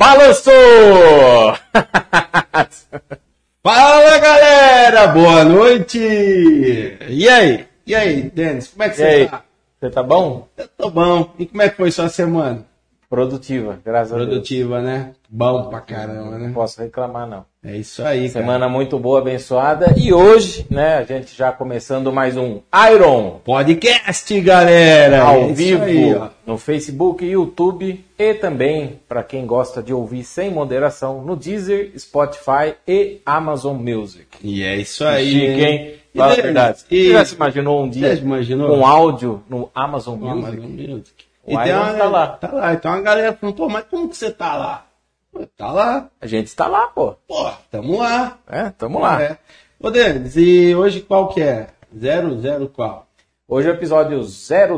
Balançou! Fala galera, boa noite! E aí? E aí, Denis, como é que E você aí? tá? Você tá bom? Eu tô bom. E como é que foi sua semana? Produtiva, graças a Deus. Produtiva, né? Bom pra caramba, Não né? posso reclamar, não. É isso aí, cara. Semana muito boa, abençoada. E hoje, né, a gente já começando mais um Iron Podcast, galera! ao É vivo aí, no Facebook, YouTube e também, para quem gosta de ouvir sem moderação, no Deezer, Spotify e Amazon Music. E é isso aí. Chique, hein? Fala a verdade. e- Você já se imaginou um dia imaginou? com áudio no Amazon Ó, Music? Mais um minuto. O Iron tá lá. Tá lá. Então a galera pô, mas como que você tá lá? Tá lá. A gente está lá, pô. Pô, tamo lá. É, tamo lá. É. Ô, Denis, e hoje qual que é? Zero, zero qual? Hoje é o episódio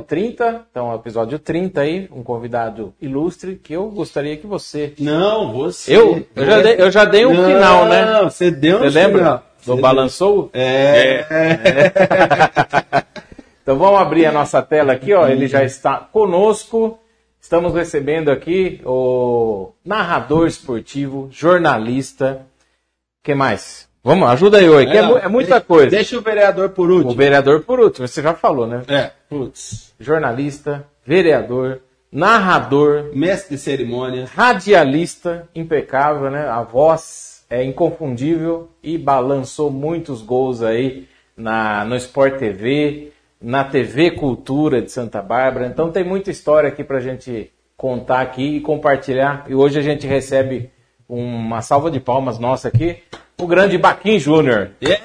030, então é o episódio 30 aí, um convidado ilustre que eu gostaria que você. Não, você. Eu? Eu já dei, eu já dei um Não, final, né? Você deu um Você lembra? final. Você Balançou? deu- É. Então vamos abrir a nossa tela aqui, ó. Ele já está conosco. Estamos recebendo aqui o narrador esportivo, jornalista. que mais? Vamos, ajuda aí, oi, que é, mu- é muita coisa. Deixa o vereador por O último. vereador por último, você já falou, né? É, putz. Jornalista, vereador, narrador, Mestre de cerimônia. radialista impecável, né? A voz é inconfundível e balançou muitos gols aí na, no Sport TV, na TV Cultura de Santa Bárbara. Então tem muita história aqui pra gente contar aqui e compartilhar. E hoje a gente recebe uma salva de palmas nossa aqui, o grande Baquim Júnior. É.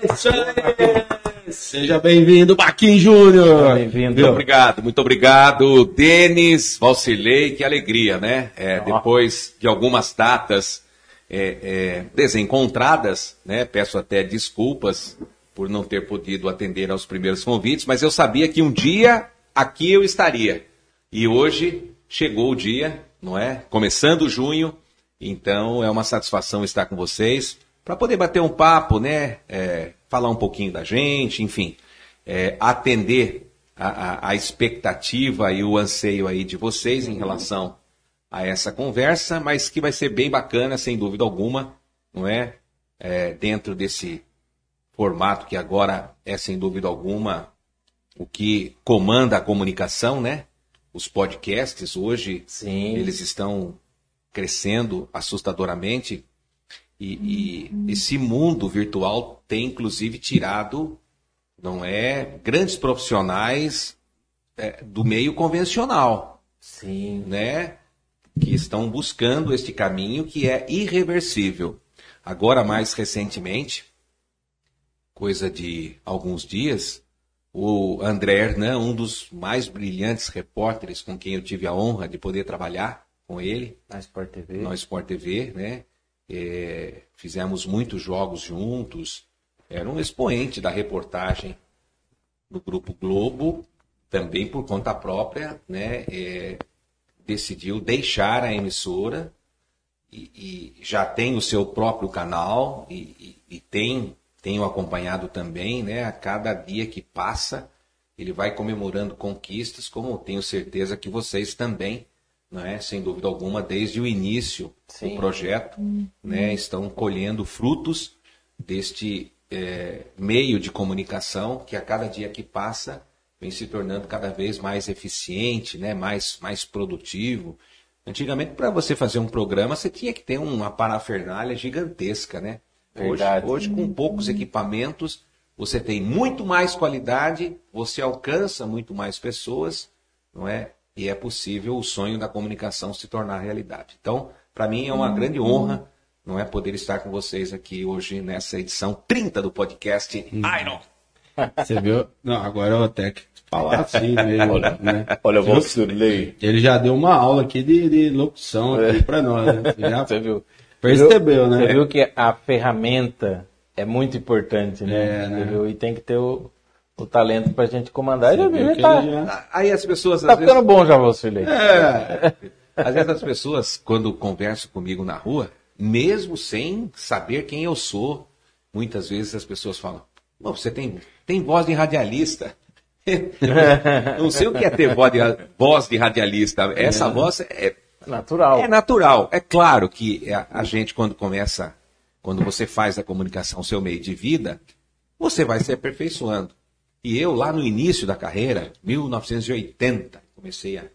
Seja bem-vindo, Baquim Júnior. Bem-vindo. Muito obrigado, muito obrigado, Denis, Valcilei, que alegria, né? É, depois de algumas datas é, é, desencontradas, né? Peço até desculpas por não ter podido atender aos primeiros convites, mas eu sabia que um dia aqui eu estaria. E hoje chegou o dia, não é? Começando junho, então é uma satisfação estar com vocês para poder bater um papo, né? É, falar um pouquinho da gente, enfim, é, atender a, a- a expectativa e o anseio aí de vocês em relação a essa conversa, mas que vai ser bem bacana, sem dúvida alguma, não é? É, dentro desse formato que agora é, sem dúvida alguma, o que comanda a comunicação, né? Os podcasts hoje, Sim. eles estão crescendo assustadoramente e, e esse mundo virtual tem inclusive tirado, não é, grandes profissionais é, do meio convencional, Sim. né? Que estão buscando este caminho que é irreversível. Agora, mais recentemente, coisa de alguns dias, o André Hernan, um dos mais brilhantes repórteres com quem eu tive a honra de poder trabalhar com ele, Na Sport TV. no Sport TV, né? É, fizemos muitos jogos juntos. Era um expoente da reportagem do Grupo Globo, também por conta própria, né? É, decidiu deixar a emissora e, e já tem o seu próprio canal e, e- e tem tenho acompanhado também, né? A cada dia que passa ele vai comemorando conquistas, como tenho certeza que vocês também, não é? Sem dúvida alguma, desde o início Sim. do projeto, né? Estão colhendo frutos deste eh, meio de comunicação que a cada dia que passa vem se tornando cada vez mais eficiente, né? Mais mais produtivo. Antigamente, para você fazer um programa, você tinha que ter uma parafernália gigantesca, né? Hoje, Verdade. hoje, com poucos equipamentos, você tem muito mais qualidade, você alcança muito mais pessoas, não é? E é possível o sonho da comunicação se tornar realidade. Então, para mim é uma grande honra, não é, poder estar com vocês aqui hoje nessa edição 30 do podcast Iron. Você viu? Não, agora eu ter que falar assim mesmo, né? Olha, Viu? Valcirlei. Ele já deu uma aula aqui de, de locução aqui pra nós, né? Já Você viu? Percebeu, Você né? viu que a ferramenta é muito importante, né? É, né? Você viu? E tem que ter o, o talento pra gente comandar. Já viu, Viu já que tá, ele já- Aí as pessoas, tá vezes, ficando bom já, Valcirlei. É, Às vezes as pessoas, quando conversam comigo na rua, mesmo sem saber quem eu sou, muitas vezes as pessoas falam: "Pô, você tem, tem voz de radialista. Não sei o que é ter voz de, voz de radialista. Essa voz é, Natural. É natural. É claro que a, a gente, quando começa, quando você faz a comunicação seu meio de vida, você vai se aperfeiçoando. E eu, lá no início da carreira, 1980, comecei a,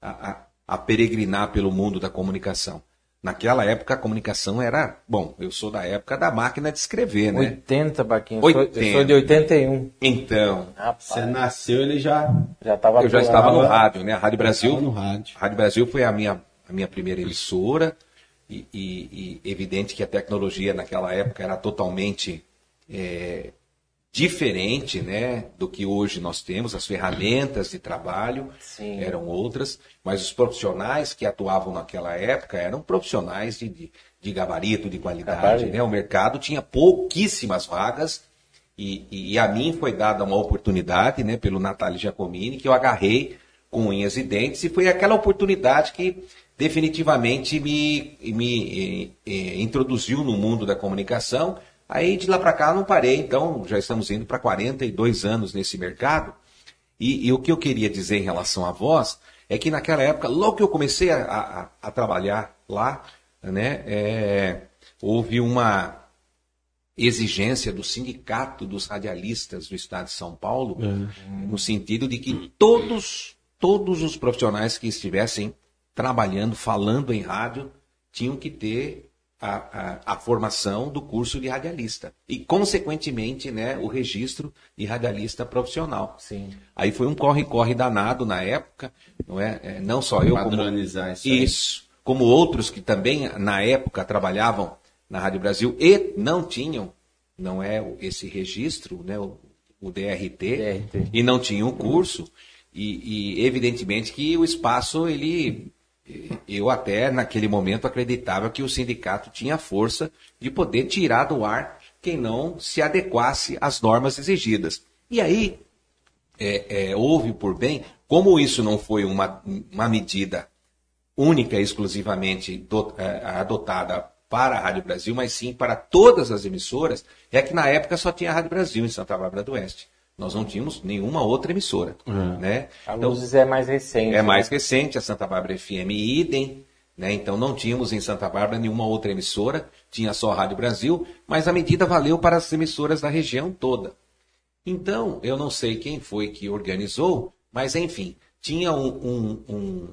a, a peregrinar pelo mundo da comunicação. Naquela época a comunicação era. Bom, eu sou da época da máquina de escrever, né? 80, Baquinho. 80. Eu sou de 81. Então, Rapaz, Você nasceu, ele já já tava eu já estava no rádio, né? A Rádio Brasil. estava no rádio. A Rádio Brasil foi a minha, a minha primeira emissora. E, e- e evidente que a tecnologia naquela época era totalmente é, diferente né, do que hoje nós temos, as ferramentas de trabalho Sim. eram outras, mas os profissionais que atuavam naquela época eram profissionais de, de, de gabarito, de qualidade. Gabarito. Né? O mercado tinha pouquíssimas vagas e, e- e a mim foi dada uma oportunidade né, pelo Natália Giacomini, que eu agarrei com unhas e dentes, e foi aquela oportunidade que definitivamente me, me eh, eh, introduziu no mundo da comunicação. Aí de lá para cá não parei, então já estamos indo para 42 anos nesse mercado. E, e o que eu queria dizer em relação à voz é que naquela época, logo que eu comecei a, a- a trabalhar lá, né, é, houve uma exigência do sindicato dos radialistas do estado de São Paulo, no sentido de que todos, todos os profissionais que estivessem trabalhando, falando em rádio, tinham que ter a, a, a formação do curso de radialista e, consequentemente, né, o registro de radialista profissional. Sim. Aí foi um corre-corre danado na época, não é? É, não só eu, como, Padronizar isso aí. isso, como outros que também na época trabalhavam na Rádio Brasil e não tinham, não é esse registro, né, o, o DRT, DRT. e não tinham o curso e, e evidentemente que o espaço ele eu até naquele momento acreditava que o sindicato tinha força de poder tirar do ar quem não se adequasse às normas exigidas. E aí é, é, houve por bem, como isso não foi uma, uma medida única e exclusivamente do- é, adotada para a Rádio Brasil, mas sim para todas as emissoras, é que na época só tinha a Rádio Brasil em Santa Bárbara do Oeste. Nós não tínhamos nenhuma outra emissora. Né? A Então, Luzes é mais recente. é né? mais recente, a Santa Bárbara FM idem, né? Então não tínhamos em Santa Bárbara nenhuma outra emissora, tinha só a Rádio Brasil, mas a medida valeu para as emissoras da região toda. Então, eu não sei quem foi que organizou, mas enfim, tinha um, um- um-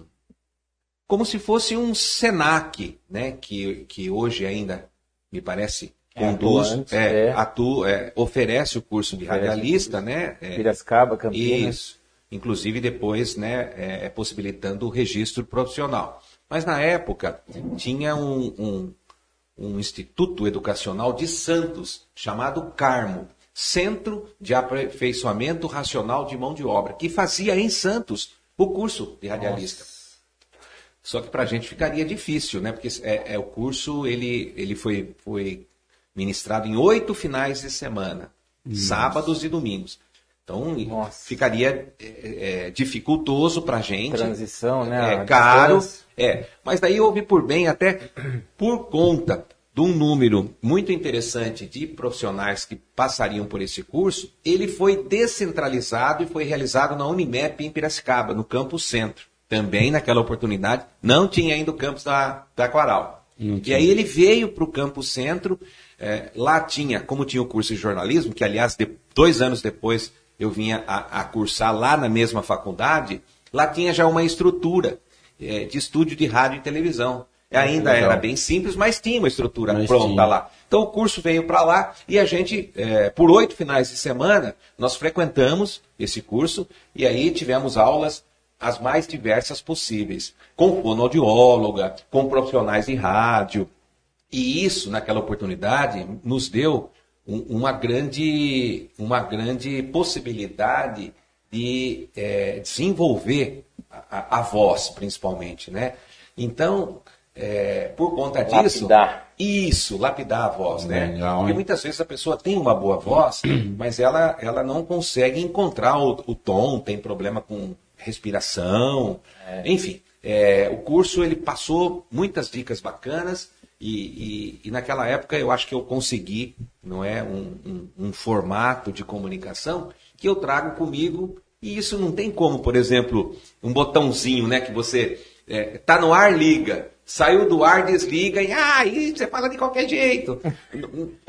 como se fosse um Senac, né? Que, que hoje ainda me parece conduz, atuante, é, é. atu- é, oferece o curso de Oferece radialista, né? É, Piracicaba, Campinas. isso. Inclusive depois, né, é, é possibilitando o registro profissional. Mas na época tinha um, um, um instituto educacional de Santos chamado Carmo, Centro de Aperfeiçoamento Racional de Mão de Obra, que fazia em Santos o curso de radialista. Só que para a gente ficaria difícil, né? Porque é, é o curso ele, ele foi, foi ministrado em oito finais de semana, sábados e domingos. Então Nossa. ficaria é, é, dificultoso para a gente. Transição, né? É caro. distância. É, mas daí houve por bem até por conta de um número muito interessante de profissionais que passariam por esse curso, ele foi descentralizado e foi realizado na Unimep em Piracicaba, no campus centro. Também naquela oportunidade não tinha ainda o campus da, da Aquaral. E aí ele veio para o campus centro, é, lá tinha, como tinha o curso de jornalismo, que aliás de- dois anos depois eu vinha a, a cursar lá na mesma faculdade, lá tinha já uma estrutura é, de estúdio de rádio e televisão. Ainda legal. era bem simples, mas tinha uma estrutura Mas pronta tinha. lá. Então o curso veio para lá e a gente, é, por oito finais de semana, nós frequentamos esse curso e aí tivemos aulas as mais diversas possíveis, com fonoaudióloga, com profissionais de rádio. E isso, naquela oportunidade, nos deu um- uma, grande, uma grande possibilidade de é, desenvolver a, a- voz, principalmente. Né? Então, é, por conta disso. Lapidar. Isso, lapidar a voz, né? Legal, Porque muitas vezes a pessoa tem uma boa voz, mas ela, ela não consegue encontrar o, o tom, tem problema com respiração, enfim. é, o curso ele passou muitas dicas bacanas e, e- e naquela época eu acho que eu consegui, não é, um, um- um formato de comunicação que eu trago comigo e isso não tem como, por exemplo, um botãozinho, né, que você é, tá no ar, liga. Saiu do ar, desliga e ah, aí você fala de qualquer jeito.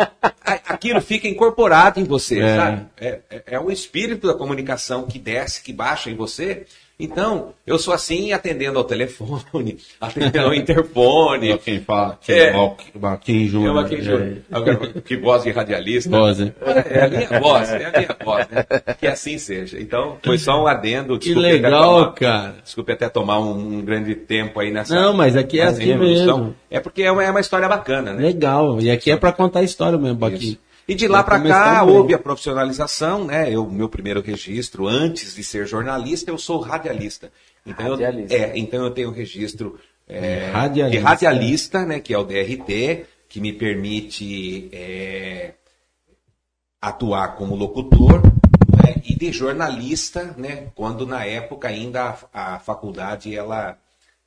Aquilo fica incorporado em você, É. sabe? É, é, é o espírito da comunicação que desce, que baixa em você. Então, eu sou assim atendendo ao telefone, atendendo ao interfone. Só quem fala que É. é Júnior. Eu aqui, Júnior. Agora, que voz de radialista. Voz, hein? É a minha voz, é a minha voz, né? Que assim seja. Então, foi só um adendo. Que desculpe até legal, tomar- cara. Desculpe até tomar um, um grande tempo aí nessa. Não, mas aqui é assim mesmo. É porque é uma, é uma história bacana, né? Legal. E aqui é pra contar a história mesmo, aqui. E de lá para cá bem. houve a profissionalização, né? Eu, meu primeiro registro, antes de ser jornalista, eu sou radialista. Então, Radialista. Eu, é, então eu tenho registro é, Radialista. de radialista, né? Que é o DRT, que me permite é, atuar como locutor né, e de jornalista, né? Quando na época ainda a, a faculdade ela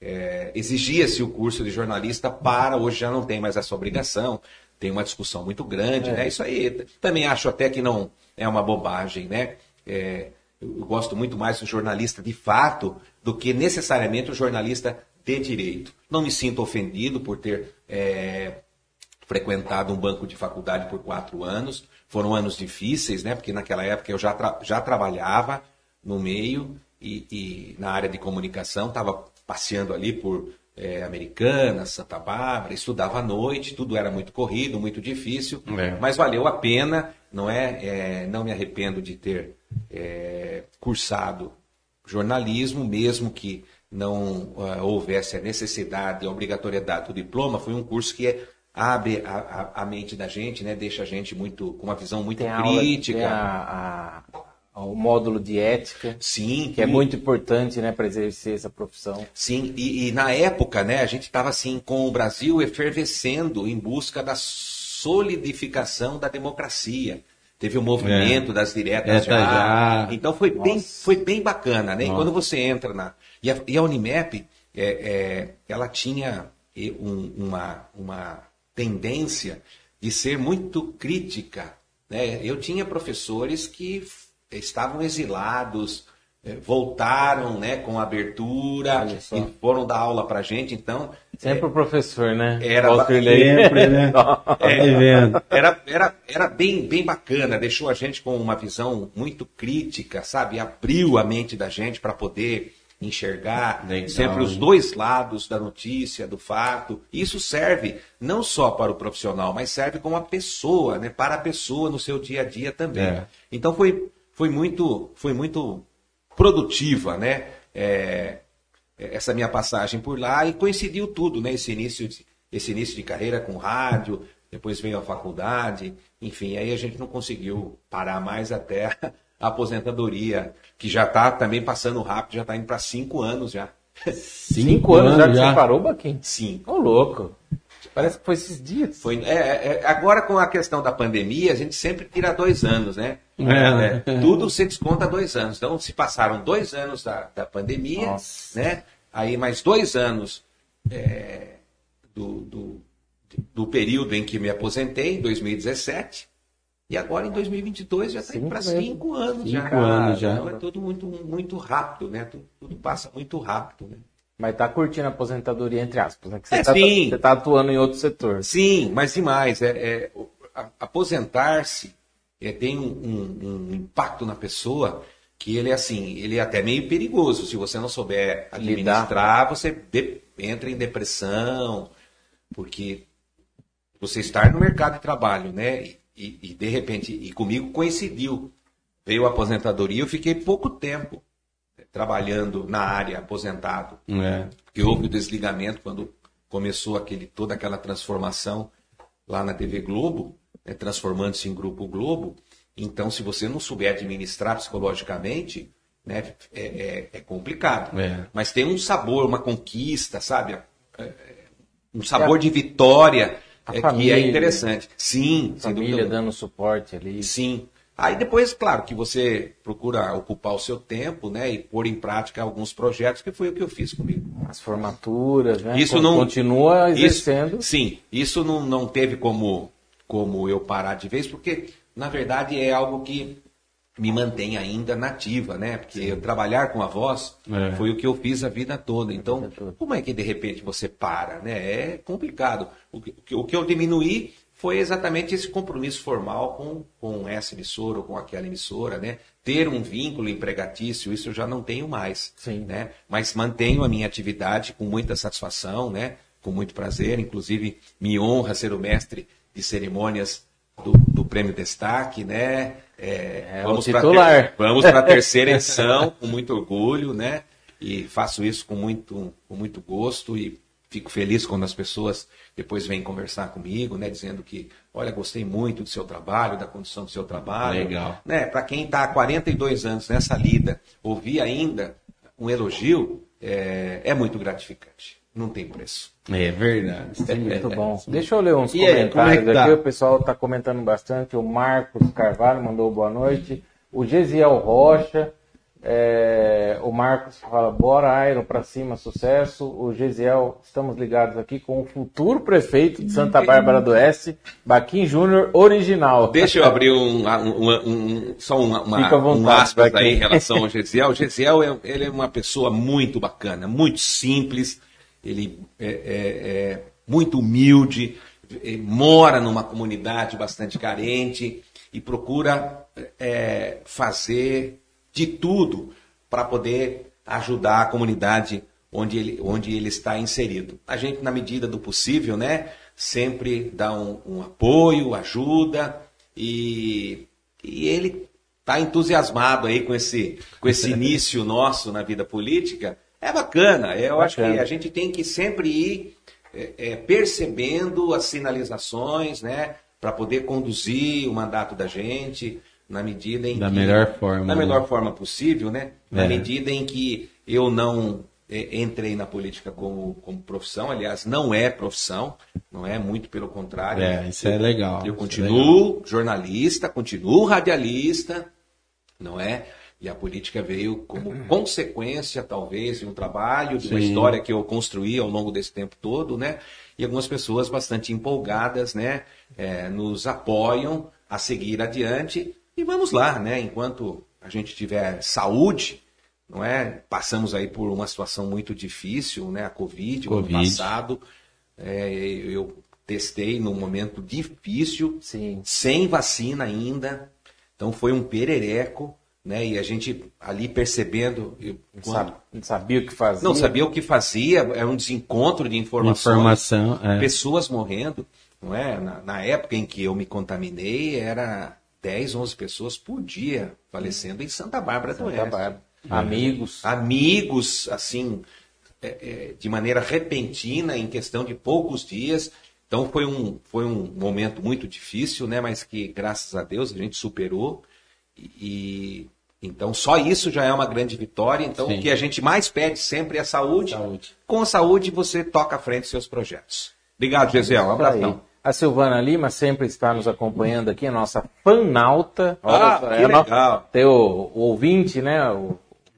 é, exigia-se o curso de jornalista para hoje já não tem mais essa obrigação. Tem uma discussão muito grande, né? Isso aí também acho até que não é uma bobagem, né? É, eu gosto muito mais do jornalista de fato do que necessariamente o jornalista de direito. Não me sinto ofendido por ter é, frequentado um banco de faculdade por quatro anos. Foram anos difíceis, né? Porque naquela época eu já, tra- já trabalhava no meio e, e na área de comunicação, estava passeando ali por eh, Americana, Santa Bárbara, estudava à noite, tudo era muito corrido, muito difícil, É. mas valeu a pena, não é? Eh, não me arrependo de ter eh, cursado jornalismo, mesmo que não ah, houvesse a necessidade, a obrigatoriedade do diploma, foi um curso que abre a, a- a mente da gente, né? Deixa a gente muito com uma visão muito Tem a aula, crítica. a- o módulo de ética, Sim, que é e- muito importante, né, para exercer essa profissão. Sim, e, e na época, né, a gente estava assim com o Brasil efervescendo em busca da solidificação da democracia. Teve o movimento das diretas Direta já. Então foi bem, Nossa. foi bem bacana, né? E quando você entra na. E a, e a Unimep, é, é, ela tinha um- uma, uma tendência de ser muito crítica. Né? Eu tinha professores que estavam exilados, eh, voltaram né, com abertura e foram dar aula para gente. Então, Sempre o professor, né? Era Walter. Sempre, né? Tá vendo? era, era, era bem, bem bacana, deixou a gente com uma visão muito crítica, sabe? Abriu a mente da gente para poder enxergar Legal, sempre os dois lados da notícia, do fato. Isso serve não só para o profissional, mas serve como a pessoa, né? Para a pessoa no seu dia a dia também. É. Então foi, foi muito, foi muito produtiva, né? É, essa minha passagem por lá e coincidiu tudo, né? Esse início, de, esse início de carreira com rádio, depois veio a faculdade, enfim, aí a gente não conseguiu parar mais até a aposentadoria, que já está também passando rápido, já está indo para cinco anos já. Cinco anos já que você parou, Baquim? Sim. Ô, louco. Parece que foi esses dias. Foi, é, é, agora com a questão da pandemia, a gente sempre tira dois anos, né? É. É, tudo se desconta dois anos. Então, se passaram dois anos da, da pandemia, Nossa. né? Aí mais dois anos é, do, do, do período em que me aposentei, em 2017. E agora em 2022 já está indo Cinco para cinco anos já. Cinco anos já. Então é tudo muito, muito rápido, né? Tudo, tudo passa muito rápido, né? Mas tá curtindo a aposentadoria, entre aspas, né? É, tá, sim. você tá atuando em outro setor. Sim, mas demais. É, é, a- aposentar-se é, tem um, um- um impacto na pessoa que ele é assim, ele é até meio perigoso. Se você não souber administrar, você de- entra em depressão, porque você está no mercado de trabalho, né? E, e- e, de repente, e comigo coincidiu. Veio a aposentadoria, eu fiquei pouco tempo trabalhando na área aposentado É. porque houve o desligamento quando começou aquele, toda aquela transformação lá na TV Globo, né, transformando-se em Grupo Globo. Então, se você não souber administrar psicologicamente, né, é, é- é complicado. É. Mas tem um sabor, uma conquista, sabe? É, é, Um sabor de vitória a é, que família. é interessante. Sim, sem Família dando suporte ali. Sim. Aí depois, claro, que você procura ocupar o seu tempo, né, e pôr em prática alguns projetos, que foi o que eu fiz comigo. As formaturas, né? Isso não Continua isso- exercendo. sim, isso não, não teve como, como eu parar de vez, porque na verdade é algo que me mantém ainda nativa, né? Porque trabalhar com a voz É. foi o que eu fiz a vida toda. Então, como é que de repente você para, né? É complicado. O que, o que- o que eu diminuí foi exatamente esse compromisso formal com, com essa emissora ou com aquela emissora, né? Ter um vínculo empregatício, isso eu já não tenho mais, Sim. né? Mas mantenho a minha atividade com muita satisfação, né? Com muito prazer, inclusive me honra ser o mestre de cerimônias do, do Prêmio Destaque, né? É, É titular. ter- vamos para a terceira edição com muito orgulho, né? E faço isso com muito, com muito gosto e fico feliz quando as pessoas depois vêm conversar comigo, né? Dizendo que, olha, gostei muito do seu trabalho, da condução do seu trabalho. Legal. Né? Para quem está há 42 anos nessa lida, ouvir ainda um elogio é, é muito gratificante. Não tem preço. É verdade. Muito bom. Deixa eu ler uns E é comentários que tá? aqui. O pessoal está comentando bastante. O Marcos Carvalho mandou boa noite. O Gesiel Rocha. É, o Marcos fala, bora, Iron, pra cima, sucesso. O Gesiel, estamos ligados aqui com o futuro prefeito de Santa Bárbara do Oeste, Baquim Júnior original. Deixa eu abrir um, um- um- só uma, uma- vontade, um aspas aí em relação ao Gesiel. O Gesiel é, ele é uma pessoa muito bacana, muito simples, ele é, é- é muito humilde, eh, mora numa comunidade bastante carente e procura é, fazer de tudo para poder ajudar a comunidade onde ele, onde ele está inserido. A gente, na medida do possível, né, sempre dá um, um apoio, ajuda e, e ele está entusiasmado aí com esse, com esse início nosso na vida política. É bacana. Eu acho que Bacana. a gente tem que sempre ir é, é, percebendo as sinalizações, né, para poder conduzir o mandato da gente na medida em Da que, melhor forma, na né? melhor forma possível, né? Na É. medida em que eu não é, entrei na política como, como profissão, aliás, não é profissão, não é muito pelo contrário. É, isso é legal. Eu é continuo jornalista, continuo radialista, não é? E a política veio como consequência, talvez, de um trabalho, de uma Sim. história que eu construí ao longo desse tempo todo, né? E algumas pessoas bastante empolgadas, né? eh, nos apoiam a seguir adiante. E vamos lá, né? Enquanto a gente tiver saúde, não é? Passamos aí por uma situação muito difícil, né? A Covid, o ano Covid. passado. eh, eu testei num momento difícil, Sim. sem vacina ainda. Então foi um perereco, né? E a gente ali percebendo. eu- Não quando- sabe- não sabia o que fazer. não sabia o que fazia, era um desencontro de informações. Informação, é. Pessoas morrendo, não é? Na, na época em que eu me contaminei, era 10, 11 pessoas por dia falecendo em Santa Bárbara do Santa Oeste. Bárbara. Amigos. Amigos, assim, é, é, de maneira repentina, em questão de poucos dias. Então foi um, foi um momento muito difícil, né? Mas que, graças a Deus, a gente superou. E, e- então só isso já é uma grande vitória. Então Sim. o que a gente mais pede sempre é saúde. Saúde. Com a saúde você toca à frente seus projetos. Obrigado, Gesiel. Um abração. A Silvana Lima sempre está nos acompanhando aqui, a nossa fanauta. Ah, que é. Tem o, o ouvinte, né? O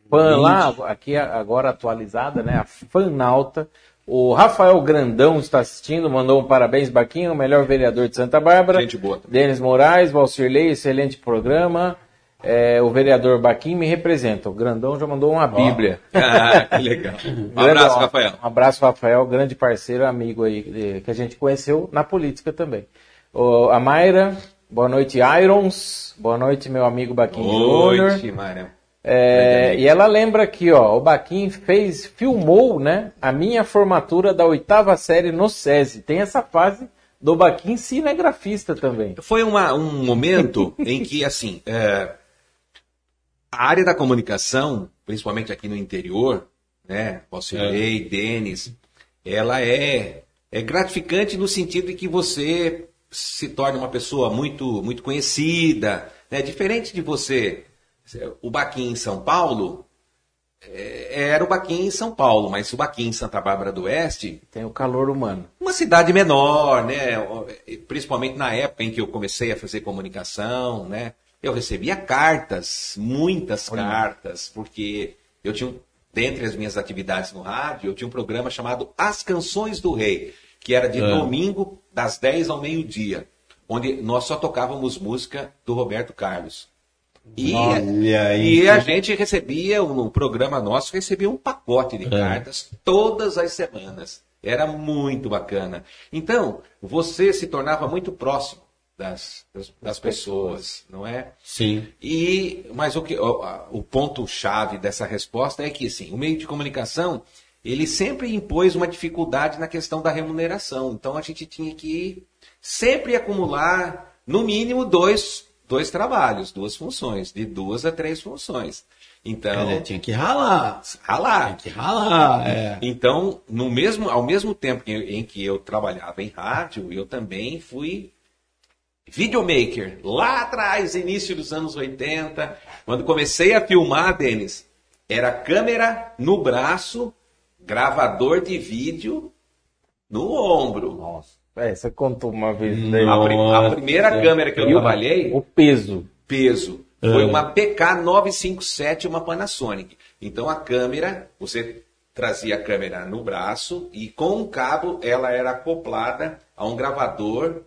fã lá, aqui agora atualizada, né? A fanauta. O Rafael Grandão está assistindo, mandou um parabéns, Baquinho, o melhor vereador de Santa Bárbara. Gente boa. Denis Moraes, Valcirlei, excelente programa. É, o vereador Baquinho me representa. O Grandão já mandou uma bíblia. Ah, que legal. Um Grande- abraço, Rafael. Um abraço, Rafael, grande parceiro, amigo aí, de- que a gente conheceu na política também. O, a Mayra, boa noite, Irons. Boa noite, meu amigo Baquinho Júnior. Noite, Mária. É, e ela lembra aqui, ó, o Baquim fez, filmou, né, a minha formatura da oitava série no SESI. Tem essa fase do Baquim cinegrafista também. Foi uma- um momento em que, assim, é, a área da comunicação, principalmente aqui no interior, né, Valcirlei, Denis, ela é, é gratificante no sentido de que você se torna uma pessoa muito, muito conhecida, né, diferente de você, o Baquim em São Paulo, é, era o Baquim em São Paulo, mas o Baquim em Santa Bárbara do Oeste Tem o calor humano. uma cidade menor, né? Principalmente na época em que eu comecei a fazer comunicação, né? Eu recebia cartas, muitas cartas, porque eu tinha, dentre as minhas atividades no rádio, eu tinha um programa chamado As Canções do Rei, que era de Ah. domingo, das 10 ao meio-dia, onde nós só tocávamos música do Roberto Carlos. E, Olha e a gente recebia, no programa nosso, recebia um pacote de cartas todas as semanas. Era muito bacana. Então, você se tornava muito próximo das, das, das pessoas, não é? Sim. E, mas o, que, o, o ponto-chave dessa resposta é que, assim, o meio de comunicação, ele sempre impôs uma dificuldade na questão da remuneração. Então, a gente tinha que sempre acumular, no mínimo, dois, dois trabalhos, duas funções, de duas a três funções. Então, É, tinha que ralar. ralar. Tinha que ralar. É. Então, no mesmo, ao mesmo tempo que- em que eu trabalhava em rádio, eu também fui videomaker. Lá atrás, início dos anos 80, quando comecei a filmar, Denis, era câmera no braço, gravador de vídeo no ombro. Nossa. É, você contou uma vez. Daí. A, pri- a Nossa. primeira câmera que eu E o- trabalhei, O peso. peso. Foi É. uma PK957, uma Panasonic. Então a câmera, você trazia a câmera no braço e com um cabo ela era acoplada a um gravador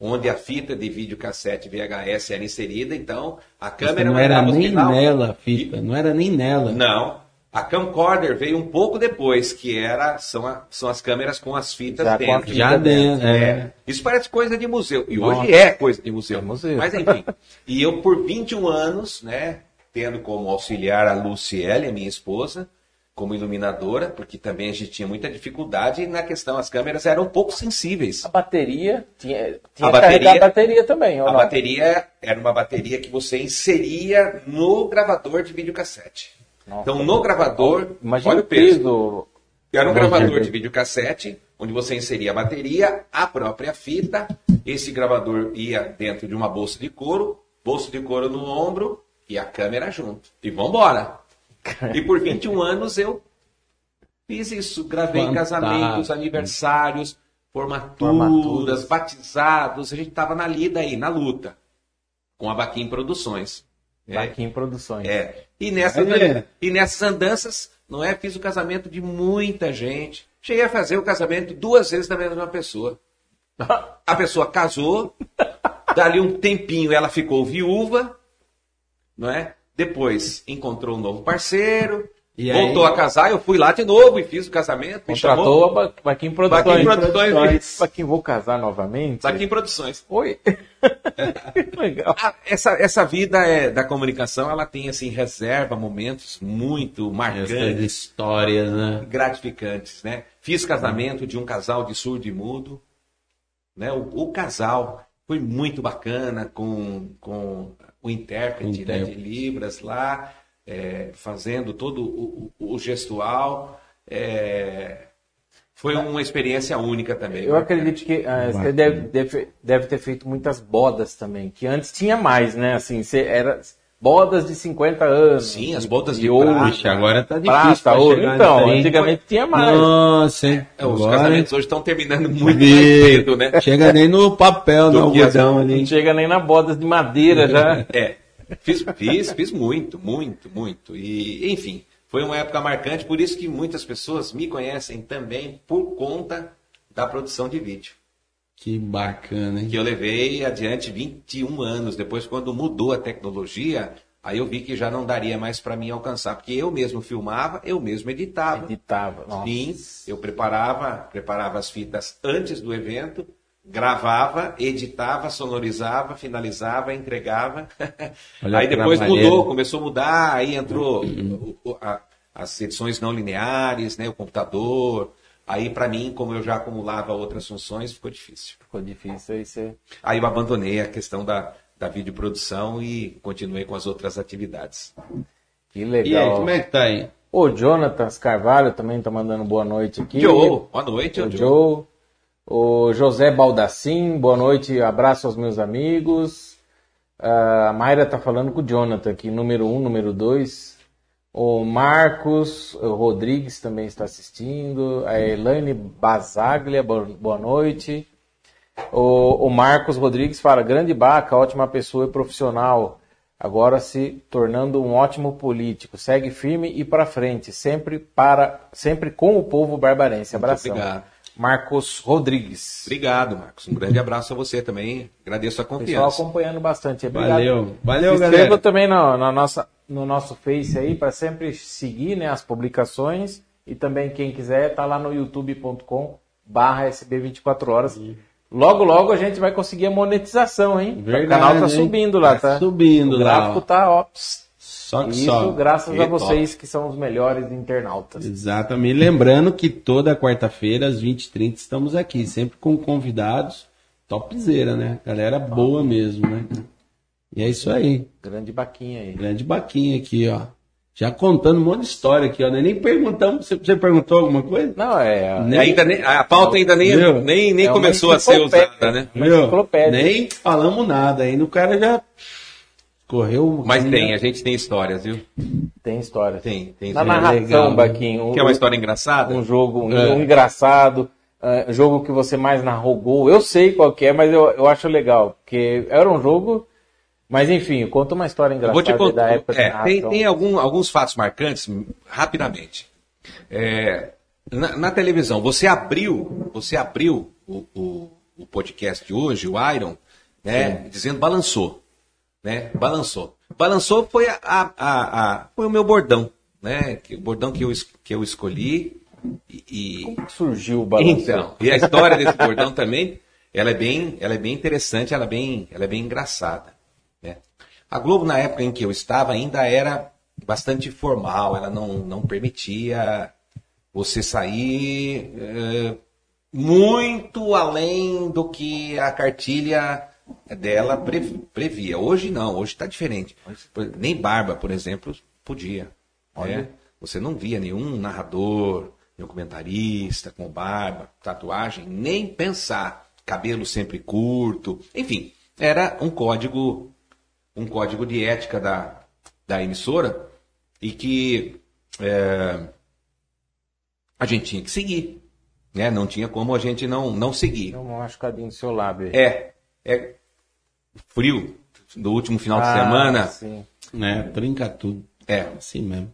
onde a fita de videocassete VHS era inserida. Então a câmera não era nem nela a fita. Não era nem nela. Não. A camcorder veio um pouco depois, que era são, a- são as câmeras com as fitas Já dentro. fita Já dentro. dentro. É. Isso parece coisa de museu. E Nossa. hoje é coisa de museu. É museu. Mas enfim. e eu, por 21 anos, né, tendo como auxiliar a Luciele, a minha esposa, como iluminadora, porque também a gente tinha muita dificuldade na questão, as câmeras eram um pouco sensíveis. A bateria. Tinha, tinha A bateria- a bateria também, A não? bateria era uma bateria que você inseria no gravador de videocassete. Nossa. Então, no gravador, olha o peso. Era um Imagina. gravador de videocassete, onde você inseria a bateria, a própria fita. Esse gravador ia dentro de uma bolsa de couro, bolsa de couro no ombro e a câmera junto. E vambora! E por 21 anos eu fiz isso. Gravei Fantástico. casamentos, aniversários, formaturas, Formaturas. batizados. A gente tava na lida aí, na luta. Com a Baquim Produções. É, Aqui em produções. é. E, nessas, É. e nessas andanças, não é? Fiz o casamento de muita gente. Cheguei a fazer o casamento duas vezes da mesma pessoa. A pessoa casou, dali um tempinho ela ficou viúva, não é? Depois encontrou um novo parceiro, E aí? voltou a casar, eu fui lá de novo e fiz o casamento. Me Contratou chamou. a Ba- Baquim Produções. Baquim Produções. Baquim, vou casar novamente? Baquim Produções. Oi. que legal. Ah, essa, essa vida é, da comunicação, ela tem assim, reserva momentos muito marcantes. Histórias, né? gratificantes, né? Fiz casamento de um casal de surdo e mudo, né? O, o casal foi muito bacana com, com o intérprete, né, de Intérprete. Libras lá, é, fazendo todo o, o- o gestual. é, foi uma experiência única também. Eu acredito que ah, você deve, deve, deve ter feito muitas bodas também, que antes tinha mais, né? Assim, você era bodas de 50 anos. Sim, as bodas de de ouro, prata. Agora tá difícil. prata, pra ouro. Então, antigamente tinha mais. Nossa, hein? É, os Agora casamentos hoje estão terminando muito mais Vê. cedo, né? Chega nem no papel, no as- algodão Não ali. chega nem na bodas de madeira já. É, fiz, fiz, fiz muito, muito, muito. E, enfim, foi uma época marcante, por isso que muitas pessoas me conhecem também por conta da produção de vídeo. Que bacana, hein? Que eu levei adiante 21 anos depois, quando mudou a tecnologia, aí eu vi que já não daria mais para mim alcançar, porque eu mesmo filmava, eu mesmo editava. Editava. Nossa. Sim, eu preparava, preparava as fitas antes do evento, gravava, editava, sonorizava, finalizava, entregava. Olha aí depois mudou, começou a mudar, aí entrou a- as edições não lineares, né, o computador. Aí para mim, como eu já acumulava outras funções, ficou difícil. Ficou difícil aí você. Aí eu abandonei a questão da, da videoprodução e continuei com as outras atividades. Que E aí, legal. como é que tá aí? O Jonathan Carvalho também tá mandando boa noite aqui. Joe, boa noite, O Joe. Joe. O José Baldassim, boa noite, abraço aos meus amigos. A Mayra tá falando com o Jonathan aqui, número um, número dois. O Marcos o Rodrigues também está assistindo. A Elaine Basaglia, boa noite. O, o Marcos Rodrigues fala, grande baca, ótima pessoa e profissional. Agora se tornando um ótimo político. Segue firme e para frente, sempre para, sempre com o povo barbarense. Muito Abração. obrigado. Marcos Rodrigues. Obrigado, Marcos. Um grande abraço a você também. Agradeço a Pessoal confiança. acompanhando bastante. Obrigado. Valeu, valeu, Se inscreva galera. também no, na nossa, no nosso Face aí para sempre seguir né, as publicações. E também quem quiser tá lá no youtube.com barra SB24 horas. Logo, logo a gente vai conseguir a monetização, hein? Verdade, o canal tá hein? subindo lá, Tá tá? subindo o lá, gráfico ó. tá, ó. pss, Só que Isso só. graças a top. vocês que são os melhores internautas. Exatamente. Lembrando que toda quarta-feira, às 20h30, estamos aqui, sempre com convidados topzera, né? Galera boa mesmo, né? E é isso aí. Grande baquinha aí. Grande baquinha aqui, ó. Já contando um monte de história aqui, ó. Nós Nem perguntamos. Você, perguntou alguma coisa? Não, é. Nem- Ainda nem- a pauta ainda nem, Meu, nem, nem é começou a ser usada, né? Enciclopédia. nem falamos nada. Ainda o cara já correu. Mas tem, a gente tem histórias, viu? Tem história. Tem, tem. Na narração, legal, né? Baquinho. Que é uma história engraçada? um jogo um, É. um engraçado, é, jogo que você mais narrou gol. Eu sei qual que é, mas eu, eu acho legal, porque era um jogo, mas enfim, conta uma história Eu engraçada Vou te contar. da época É, tem tem algum- alguns fatos marcantes, rapidamente. É, na, na televisão, você abriu, você abriu o, o- o podcast de hoje, o Iron, né, dizendo balançou, né, balançou. Balançou foi a, a- a- foi o meu bordão, né, que, o bordão que eu, que eu escolhi e- Como que surgiu o balanço? então, e a história desse bordão também, ela é bem, ela é bem interessante, ela é bem, ela é bem engraçada. A Globo na época em que eu estava ainda era bastante formal, ela não, não permitia você sair eh, muito além do que a cartilha dela pre- previa. Hoje não, hoje está diferente. Nem barba, por exemplo, podia. né? Você não via nenhum narrador, nenhum comentarista com barba, tatuagem, nem pensar. Cabelo sempre curto, enfim, era um código, um código de ética da, da emissora e que é, a gente tinha que seguir. Né? Não tinha como a gente não, não seguir. Um machucadinho no seu lábio aí. É, é frio do último final de Ah, semana. Sim. É, trinca tudo. É, Assim mesmo.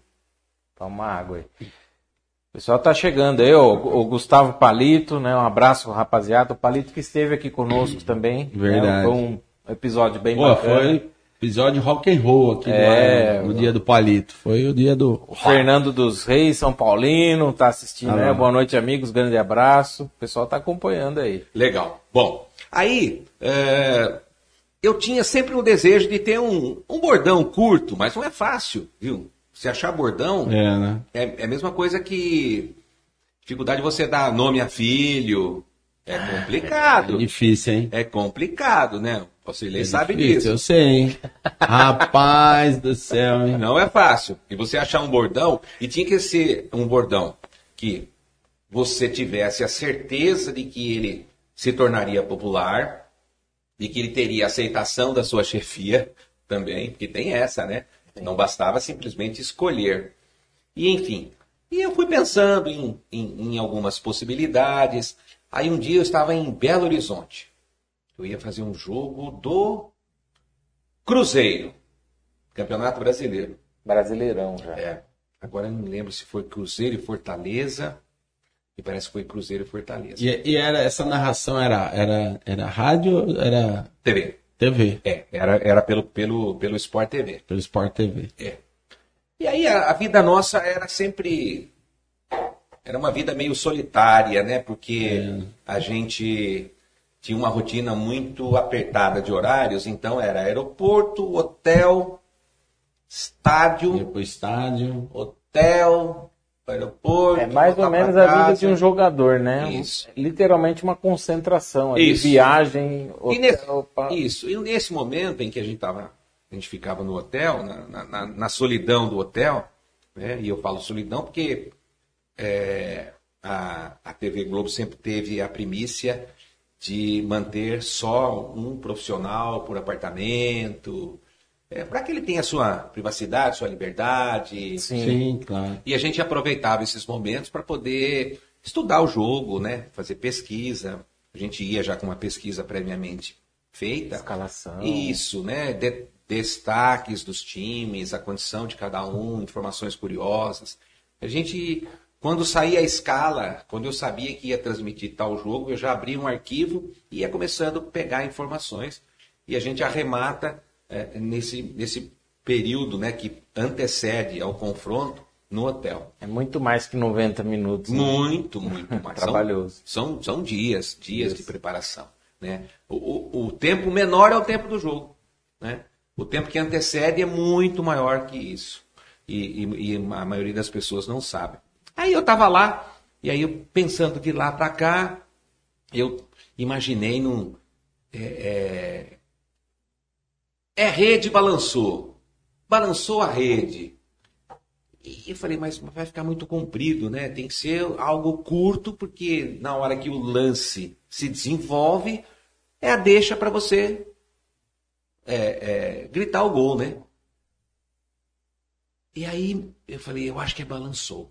Toma água aí. O pessoal tá chegando aí, o, o Gustavo Palito, né? Um abraço, rapaziada. O Palito que esteve aqui conosco também. né, Verdade. Foi um episódio bem Pô, bacana. foi episódio rock and roll aqui É, do, no dia do palito. Foi o dia do. O Fernando dos Reis, São Paulino, tá assistindo, Ah, né? Boa noite, amigos. Grande abraço. O pessoal tá acompanhando aí. legal. Bom, aí é, eu tinha sempre um desejo de ter um, um bordão curto, mas não é fácil, viu? Se achar bordão É, né? é, é a mesma coisa que dificuldade de você dar nome a filho. É complicado. Difícil, hein? É complicado, né? Você É sabe difícil, disso. Eu sei, hein? Rapaz do céu, hein? Não é fácil. E você achar um bordão, e tinha que ser um bordão que você tivesse a certeza de que ele se tornaria popular, de que ele teria aceitação da sua chefia também, porque tem essa, né? Não bastava simplesmente escolher. E enfim. E eu fui pensando em, em, em algumas possibilidades. Aí um dia eu estava em Belo Horizonte. Eu ia fazer um jogo do Cruzeiro, Campeonato Brasileiro. Brasileirão já. É. Agora eu não lembro se foi Cruzeiro e Fortaleza. E parece que foi Cruzeiro e Fortaleza. E, e era, essa narração era, era, era rádio era TV. TV? É, era, era pelo, pelo, pelo Sport TV. Pelo Sport TV. É. E aí a, a vida nossa era sempre. Era uma vida meio solitária, né? Porque a gente tinha uma rotina muito apertada de horários, então era aeroporto, hotel, estádio, Ia pro estádio. hotel, aeroporto. É mais ou menos a vida de um jogador, né? Isso. Literalmente uma concentração. ali, Isso. Viagem, E nesse, hotel, isso. E nesse momento em que a gente tava, a gente ficava no hotel, na, na- na- na solidão do hotel, né? E eu falo solidão porque é, a, a TV Globo sempre teve a primícia de manter só um profissional por apartamento, para que ele tenha sua privacidade, sua liberdade. Sim. Sim, claro. E a gente aproveitava esses momentos para poder estudar o jogo, né? Fazer pesquisa. A gente ia já com uma pesquisa previamente feita. Escalação. Isso, né? De- destaques dos times, a condição de cada um, informações curiosas. A gente Quando saía a escala, quando eu sabia que ia transmitir tal jogo, eu já abria um arquivo e ia começando a pegar informações e a gente arremata é, nesse, nesse período né, que antecede ao confronto no hotel. É muito mais que 90 minutos. né? Muito, muito mais. São- Trabalhoso. São, são, dias, dias de preparação. Né? O, o, o tempo menor é o tempo do jogo. Né? O tempo que antecede é muito maior que isso. E, e- e a maioria das pessoas não sabe. Aí eu estava lá, e aí eu pensando de lá para cá, eu imaginei num. É, é, é rede balançou. Balançou a rede. E eu falei, mas vai ficar muito comprido, né? Tem que ser algo curto, porque na hora que o lance se desenvolve, é a deixa para você é, é, gritar o gol, né? E aí eu falei, eu acho que é balançou.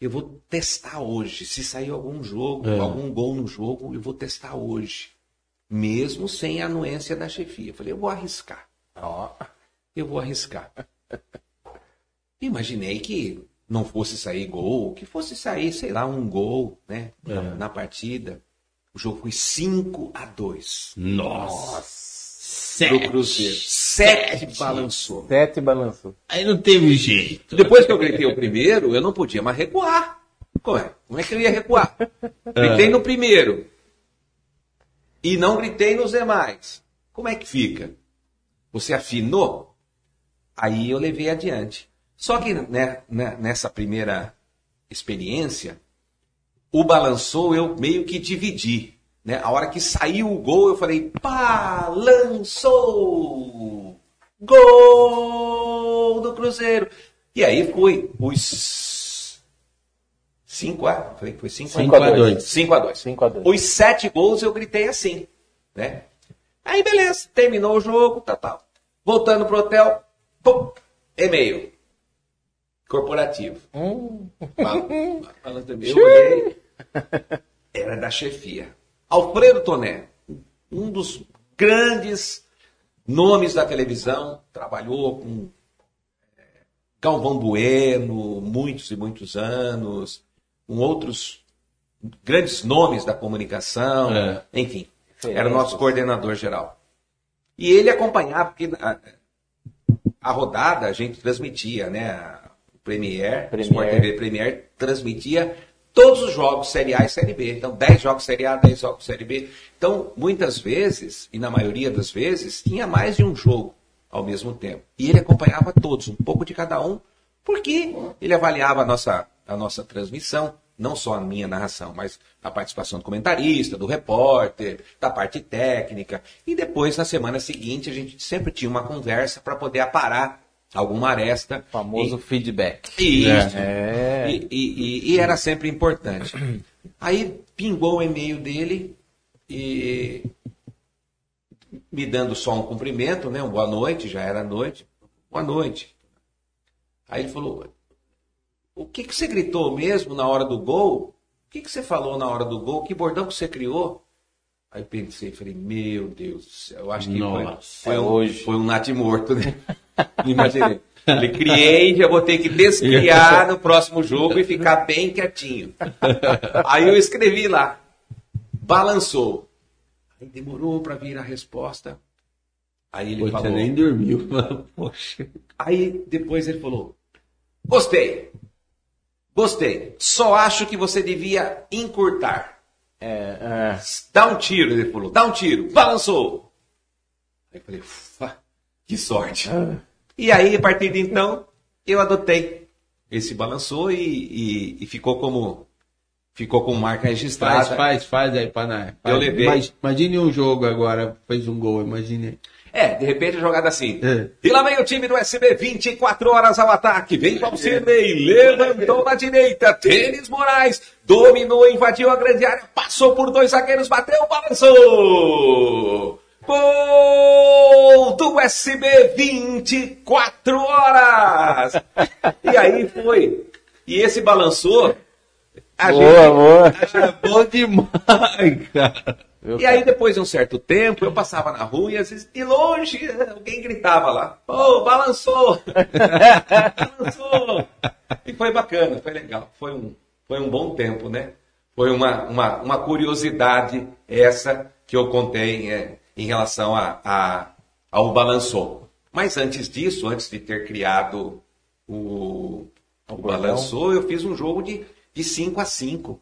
Eu vou testar hoje. Se sair algum jogo, É. algum gol no jogo, eu vou testar hoje. Mesmo sem a anuência da chefia. Eu falei, eu vou arriscar. Ó, Eu vou arriscar. Imaginei que não fosse sair gol, que fosse sair, sei lá, um gol, né? Na, na partida. O jogo foi 5 a 2 Nossa. Sete. Cruzeiro. Sete balançou. sete balançou. Aí não teve jeito. Depois que eu gritei o primeiro, eu não podia mais recuar. Como é? Como é que eu ia recuar? Gritei no primeiro. E não gritei nos demais. Como é que fica? Você afinou? Aí eu levei adiante. Só que né, né, nessa primeira experiência, o balançou eu meio que dividi. Né? A hora que saiu o gol, eu falei, balançou! Gol do Cruzeiro! E aí foi os 5 a. Falei que foi 5 Cinco a dois. 5 a 2. 5 a 2. Os sete gols eu gritei assim, né? Aí beleza, terminou o jogo, tal, tal. Voltando pro hotel, pum, e-mail. Corporativo. Hum. Fala- também, eu olhei, era da chefia. Alfredo Toné, um dos grandes nomes da televisão, trabalhou com eh, Galvão Bueno, muitos e muitos anos, com outros grandes nomes da comunicação, É. enfim, era o nosso coordenador geral. E ele acompanhava, porque a, a rodada a gente transmitia, né? A Premier, Premier. Sport TV Premier transmitia todos os jogos Série A e Série B. Então, 10 jogos Série A, 10 jogos Série B. Então, muitas vezes, e na maioria das vezes, tinha mais de um jogo ao mesmo tempo. E ele acompanhava todos, um pouco de cada um, porque ele avaliava a nossa, a nossa transmissão, não só a minha narração, mas a participação do comentarista, do repórter, da parte técnica. E depois, na semana seguinte, a gente sempre tinha uma conversa para poder aparar alguma aresta. O famoso feedback. Isso. É. E, e- e- e era sempre importante. Aí pingou o e-mail dele e me dando só um cumprimento, né? Um boa noite, já era noite. Boa noite. Aí ele falou: O que, que você gritou mesmo na hora do gol? O que, que você falou na hora do gol? Que bordão que você criou? Aí pensei, falei, meu Deus do céu, eu acho que foi, Nossa, foi, é um, hoje. foi um nat morto, né? Imaginei. Falei, criei, já vou ter que descriar no próximo jogo e ficar bem quietinho. Aí eu escrevi lá, balançou. Aí demorou para vir a resposta. Aí ele Pô, falou. você nem dormiu. Poxa. Aí depois ele falou: Gostei. Gostei. Só acho que você devia encurtar. É, é. Dá um tiro, ele falou. Dá um tiro. Balançou. Aí eu falei: Ufa, que sorte. E aí, a partir de então, eu adotei esse balançou e, e- e ficou como ficou como marca registrada. Faz, faz, faz aí, Paná. Eu levei. Imag- Imagine um jogo agora, fez um gol, imagine. É, de repente a jogada assim. É. E lá vem o time do SB, 24 horas ao ataque. Vem Valcirley, levantou na direita. Tênis Moraes dominou, invadiu a grande área, passou por dois zagueiros, bateu, balançou. Gol do SB, 24 horas. E aí foi. E esse balançou. A Boa, boa. É bom demais, cara. E aí, depois de um certo tempo, eu passava na rua e às vezes, de longe, alguém gritava lá: Ô, balançou! balançou! E foi bacana, foi legal. Foi um, foi um bom tempo, né? Foi uma, uma, uma curiosidade essa que eu contei é, em relação a, a, ao Balançou. Mas antes disso, antes de ter criado o, o Balançou, eu fiz um jogo de, de 5 a 5.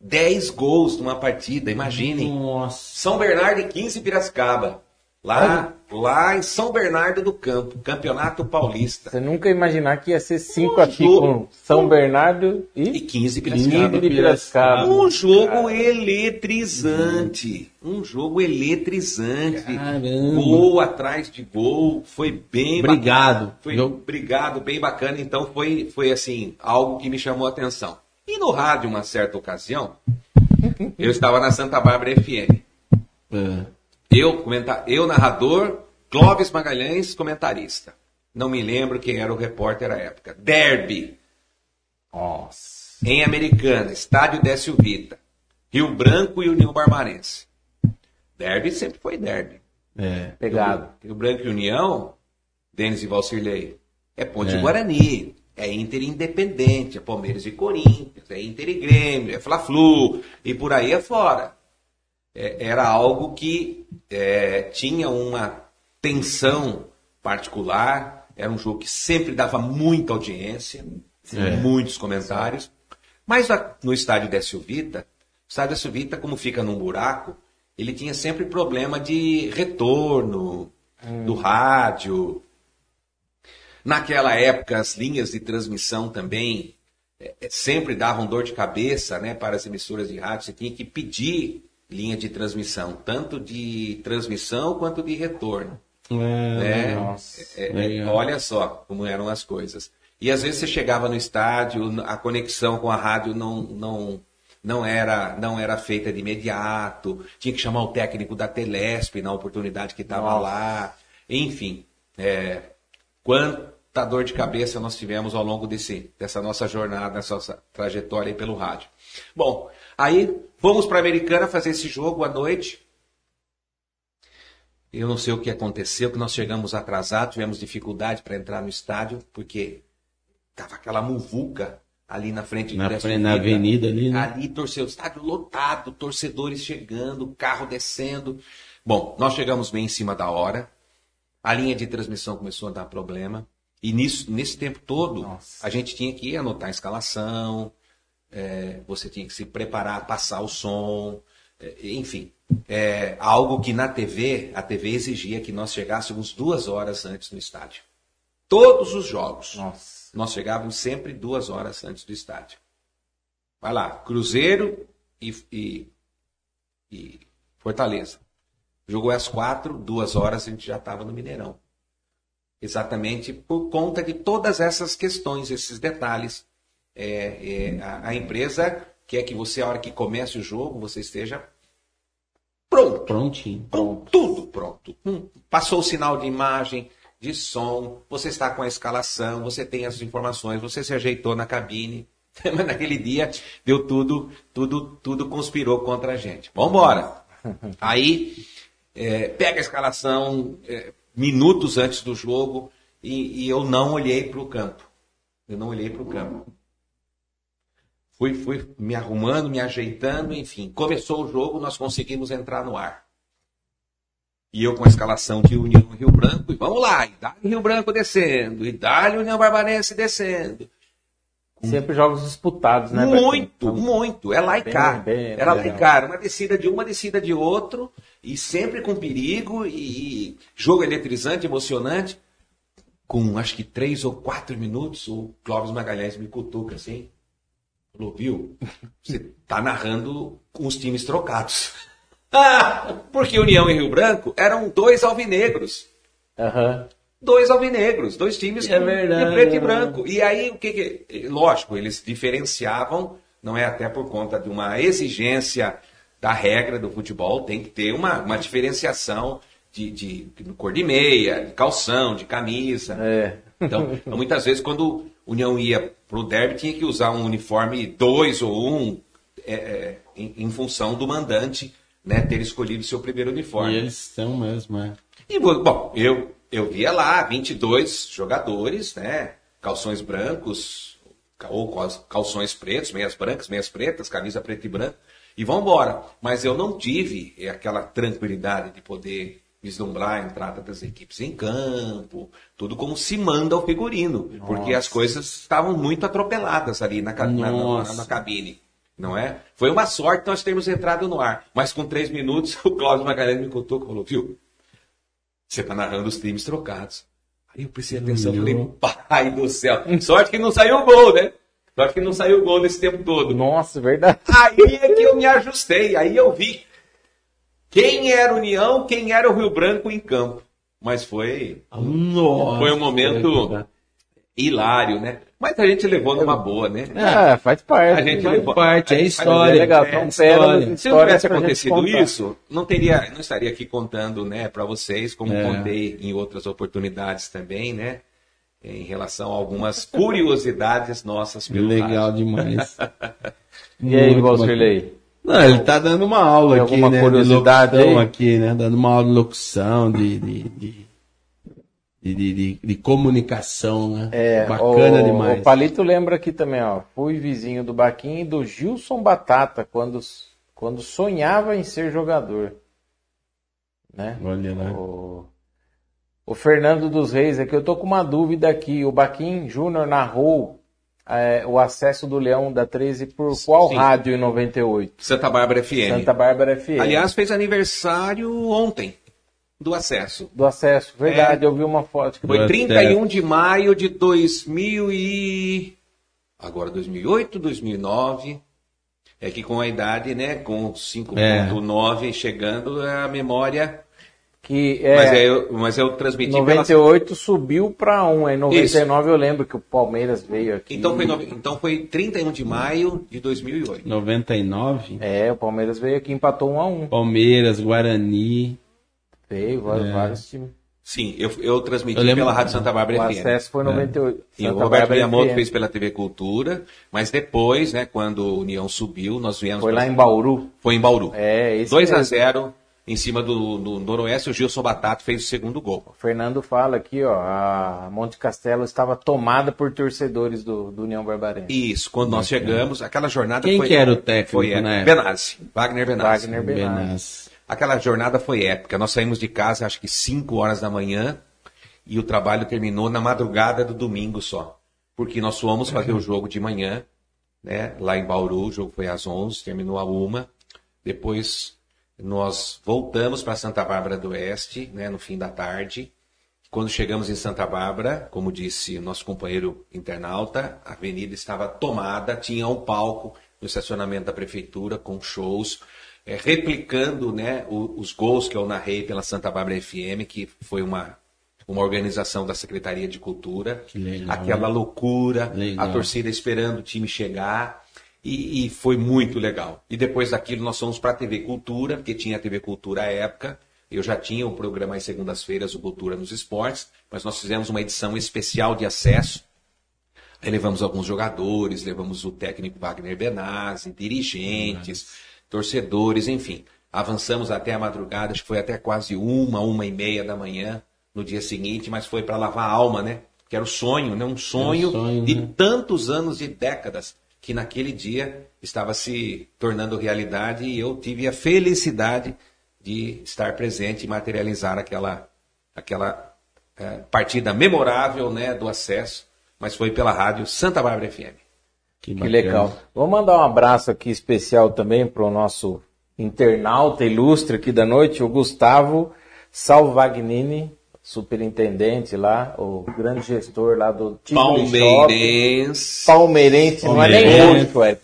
10 gols numa partida, imaginem. Nossa. São Bernardo e 15 Piracicaba. Lá, lá em São Bernardo do Campo, Campeonato Paulista. Você nunca imaginar que ia ser cinco Um aqui jogo. com São Bernardo E e 15 15 Piracicaba. de Piracicaba. Um jogo eletrizante. Um jogo eletrizante. Caramba. Gol atrás de gol. Foi bem Obrigado. bacana. Foi, Jogo- Obrigado, bem bacana. Então foi, foi assim, algo que me chamou a atenção. E no rádio, uma certa ocasião, eu estava na Santa Bárbara FM. É. Eu, comenta... eu narrador, Clóvis Magalhães, comentarista. Não me lembro quem era o repórter à época. Derby, Nossa. em Americana, Estádio Décio Vita. Rio Branco e União Barbarense. Derby sempre foi derby. É. Pegado. Rio Branco e União, Denis e Valcirlei, é Ponte É. Guarani, é Inter Independente, é Palmeiras e Corinthians, é Inter e Grêmio, é Fla-Flu, e por aí afora. É, era algo que é, tinha uma tensão particular, era um jogo que sempre dava muita audiência, É. muitos comentários, mas no estádio Décio Vita, o estádio Décio Vita, como fica num buraco, ele tinha sempre problema de retorno do rádio. Naquela época, as linhas de transmissão também eh, sempre davam dor de cabeça né, para as emissoras de rádio. Você tinha que pedir linha de transmissão, tanto de transmissão quanto de retorno. É, né? Nossa. É, é, legal. olha só como eram as coisas. E às vezes você chegava no estádio, a conexão com a rádio não, não, não, era, não era feita de imediato, tinha que chamar o técnico da Telesp na oportunidade que estava lá. Enfim, é, quanta dor de cabeça nós tivemos ao longo desse, dessa nossa jornada, dessa nossa trajetória aí pelo rádio. Bom, aí fomos para a Americana fazer esse jogo à noite. Eu não sei o que aconteceu, que nós chegamos atrasados, tivemos dificuldade para entrar no estádio, porque tava aquela muvuca ali na frente Na, frente, na avenida ali, né? Ali, torcedor, estádio lotado, torcedores chegando, carro descendo. Bom, nós chegamos bem em cima da hora. A linha de transmissão começou a dar problema. E nisso, nesse tempo todo, Nossa. a gente tinha que anotar a escalação, é, você tinha que se preparar, passar o som, é, enfim. É, algo que na TV, a TV exigia que nós chegássemos duas horas antes no estádio. Todos os jogos. Nossa. Nós chegávamos sempre duas horas antes do estádio. Vai lá, Cruzeiro e, e- e Fortaleza. Jogou às quatro, duas horas a gente já estava no Mineirão. Exatamente por conta de todas essas questões, esses detalhes. É, é, a, a empresa quer que você, a hora que comece o jogo, você esteja pronto. Prontinho. Com tudo pronto. Hum, Passou o sinal de imagem, de som, você está com a escalação, você tem as informações, você se ajeitou na cabine. Mas naquele dia deu tudo, tudo, tudo conspirou contra a gente. Vamos embora. Aí é, pega a escalação é, minutos antes do jogo e, e eu não olhei para o campo. Eu não olhei para o campo. Fui, fui me arrumando, me ajeitando, enfim. Começou o jogo, nós conseguimos entrar no ar. E eu com a escalação de União Rio Branco, e vamos lá, e dá Rio Branco descendo, e dá União Barbarense descendo. Sempre jogos disputados, né? muito, Bertão? muito. É lá e Bem, cá. bem Era lá e cá. Uma descida de um, uma descida de outro, e sempre com perigo, e, e jogo eletrizante, emocionante. Com acho que três ou quatro minutos, o Clóvis Magalhães me cutuca assim. Falou, viu? Você tá narrando com os times trocados. Ah, porque União e Rio Branco eram dois alvinegros Aham. dois alvinegros, dois times É com- verdade, de preto é e branco. E aí, o que, que. Lógico, eles diferenciavam, não é até por conta de uma exigência da regra do futebol, tem que ter uma, uma diferenciação de, de, de cor de meia, de calção, de camisa. É. Então, muitas vezes, quando União ia pro derby, tinha que usar um uniforme dois ou um, é, é, em, em função do mandante né, ter escolhido seu primeiro uniforme. E eles são mesmo, é. E, bom, eu, eu via lá 22 jogadores, né? Calções brancos, ou calções pretos, meias brancas, meias pretas, camisa preta e branca, e vão embora. Mas eu não tive aquela tranquilidade de poder vislumbrar a entrada das equipes em campo, tudo como se manda o figurino, Nossa. porque as coisas estavam muito atropeladas ali na, na, na, na, cabine, não é? Foi uma sorte nós termos entrado no ar, mas com três minutos o Cláudio Magalhães me contou e falou, viu, você está narrando os times trocados. Aí eu prestei atenção, falei, pai do céu, sorte que não saiu o gol, né? Sorte que não saiu o gol nesse tempo todo. Nossa, verdade. Aí é que eu me ajustei, aí eu vi quem era União, quem era o Rio Branco em campo. Mas foi, Nossa, foi um momento hilário, né? Mas a gente levou numa boa, né? É, faz parte. A gente faz levou... parte, é história. É legal, é, história. Se não tivesse acontecido isso, não teria, não estaria aqui contando, né, para vocês, como é. contei em outras oportunidades também, né? Em relação a algumas curiosidades nossas pelo Legal rádio. demais. e aí, Valcirley? Não, ele está dando uma aula Tem aqui, alguma né? curiosidade de aqui, né? Dando uma aula de locução, de, de, de, de, de, de comunicação, né? É, Bacana o, demais. O Palito lembra aqui também, ó. Fui vizinho do Baquinho e do Gilson Batata quando, quando sonhava em ser jogador. Né? Olha lá. O, o Fernando dos Reis, aqui eu tô com uma dúvida aqui. O Baquinho Júnior narrou é, o acesso do Leão da 13 por qual Sim. rádio em 98? Santa Bárbara FM. Santa Bárbara FM. Aliás, fez aniversário ontem do acesso. Do acesso, verdade, é, eu vi uma foto. Foi 31 de maio de 2000 e... Agora 2008, 2009. É que com a idade, né, com 5.9 é. chegando, a memória que é, mas, é, eu, mas eu transmiti 98 pela... subiu para 1, em 99 Isso. eu lembro que o Palmeiras veio aqui. Então foi, no... então foi 31 de maio de 2008. 99? É, o Palmeiras veio aqui empatou 1 a 1. Palmeiras, Guarani. Veio, vários, é. vários times. Sim, eu, eu transmiti eu pela Rádio Santa Bárbara o FM. O acesso foi em 98. É. E o Roberto Miyamoto fez pela TV Cultura, mas depois, né, quando o União subiu, nós viemos... Foi pra... lá em Bauru. Foi em Bauru. É, esse 2 a 0 em cima do, do Noroeste, o Gilson Batata fez o segundo gol. O Fernando fala aqui, ó, a Monte Castelo estava tomada por torcedores do, do União Barbarense. Isso, quando nós chegamos, aquela jornada Quem foi... que era o técnico, foi, né? Benazzi, Wagner Benazzi. Wagner Benazzi. Aquela jornada foi épica. Nós saímos de casa, acho que 5 horas da manhã, e o trabalho terminou na madrugada do domingo só. Porque nós fomos fazer o jogo de manhã, né, lá em Bauru, o jogo foi às 11, terminou a uma. Depois nós voltamos para Santa Bárbara do Oeste, né, no fim da tarde. Quando chegamos em Santa Bárbara, como disse nosso companheiro internauta, a avenida estava tomada, tinha um palco no estacionamento da prefeitura com shows, é, replicando né, os gols que eu narrei pela Santa Bárbara FM, que foi uma, uma organização da Secretaria de Cultura. Legal, aquela loucura, legal. a torcida esperando o time chegar. E, e, foi muito legal. E depois daquilo nós fomos para a TV Cultura, porque tinha a TV Cultura à época. Eu já tinha o programa às segundas-feiras, o Cultura nos Esportes, mas nós fizemos uma edição especial de acesso. Aí levamos alguns jogadores, levamos o técnico Wagner Benazzi, dirigentes, uhum. torcedores, enfim. Avançamos até a madrugada, acho que foi até quase uma, uma e meia da manhã no dia seguinte, mas foi para lavar a alma, né? Que era o sonho, né? Um sonho, um sonho de né? tantos anos e décadas que naquele dia estava se tornando realidade e eu tive a felicidade de estar presente e materializar aquela, aquela é, partida memorável né, do acesso, mas foi pela rádio Santa Bárbara FM. Que, que legal. Vou mandar um abraço aqui especial também para o nosso internauta ilustre aqui da noite, o Gustavo Salvagnini, superintendente lá, o grande gestor lá do Palmeirense. Palmeirense, não é nem roxo, é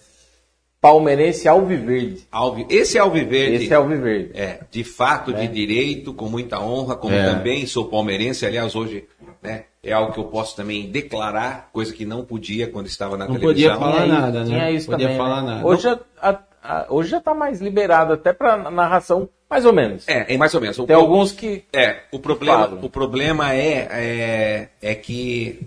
Palmeirense Alviverde. Alvi... Esse é Alviverde. Esse é Alviverde. É, de fato, é. de direito, com muita honra, como é. também sou palmeirense, aliás, hoje né, é algo que eu posso também declarar, coisa que não podia quando estava na não televisão. Não podia falar nada, né? Tinha isso podia também, falar né? nada. Hoje, a, a, hoje já está mais liberado até para narração mais ou menos. É, é mais ou menos. Tem o, alguns que. É, o problema, o problema é, é, é que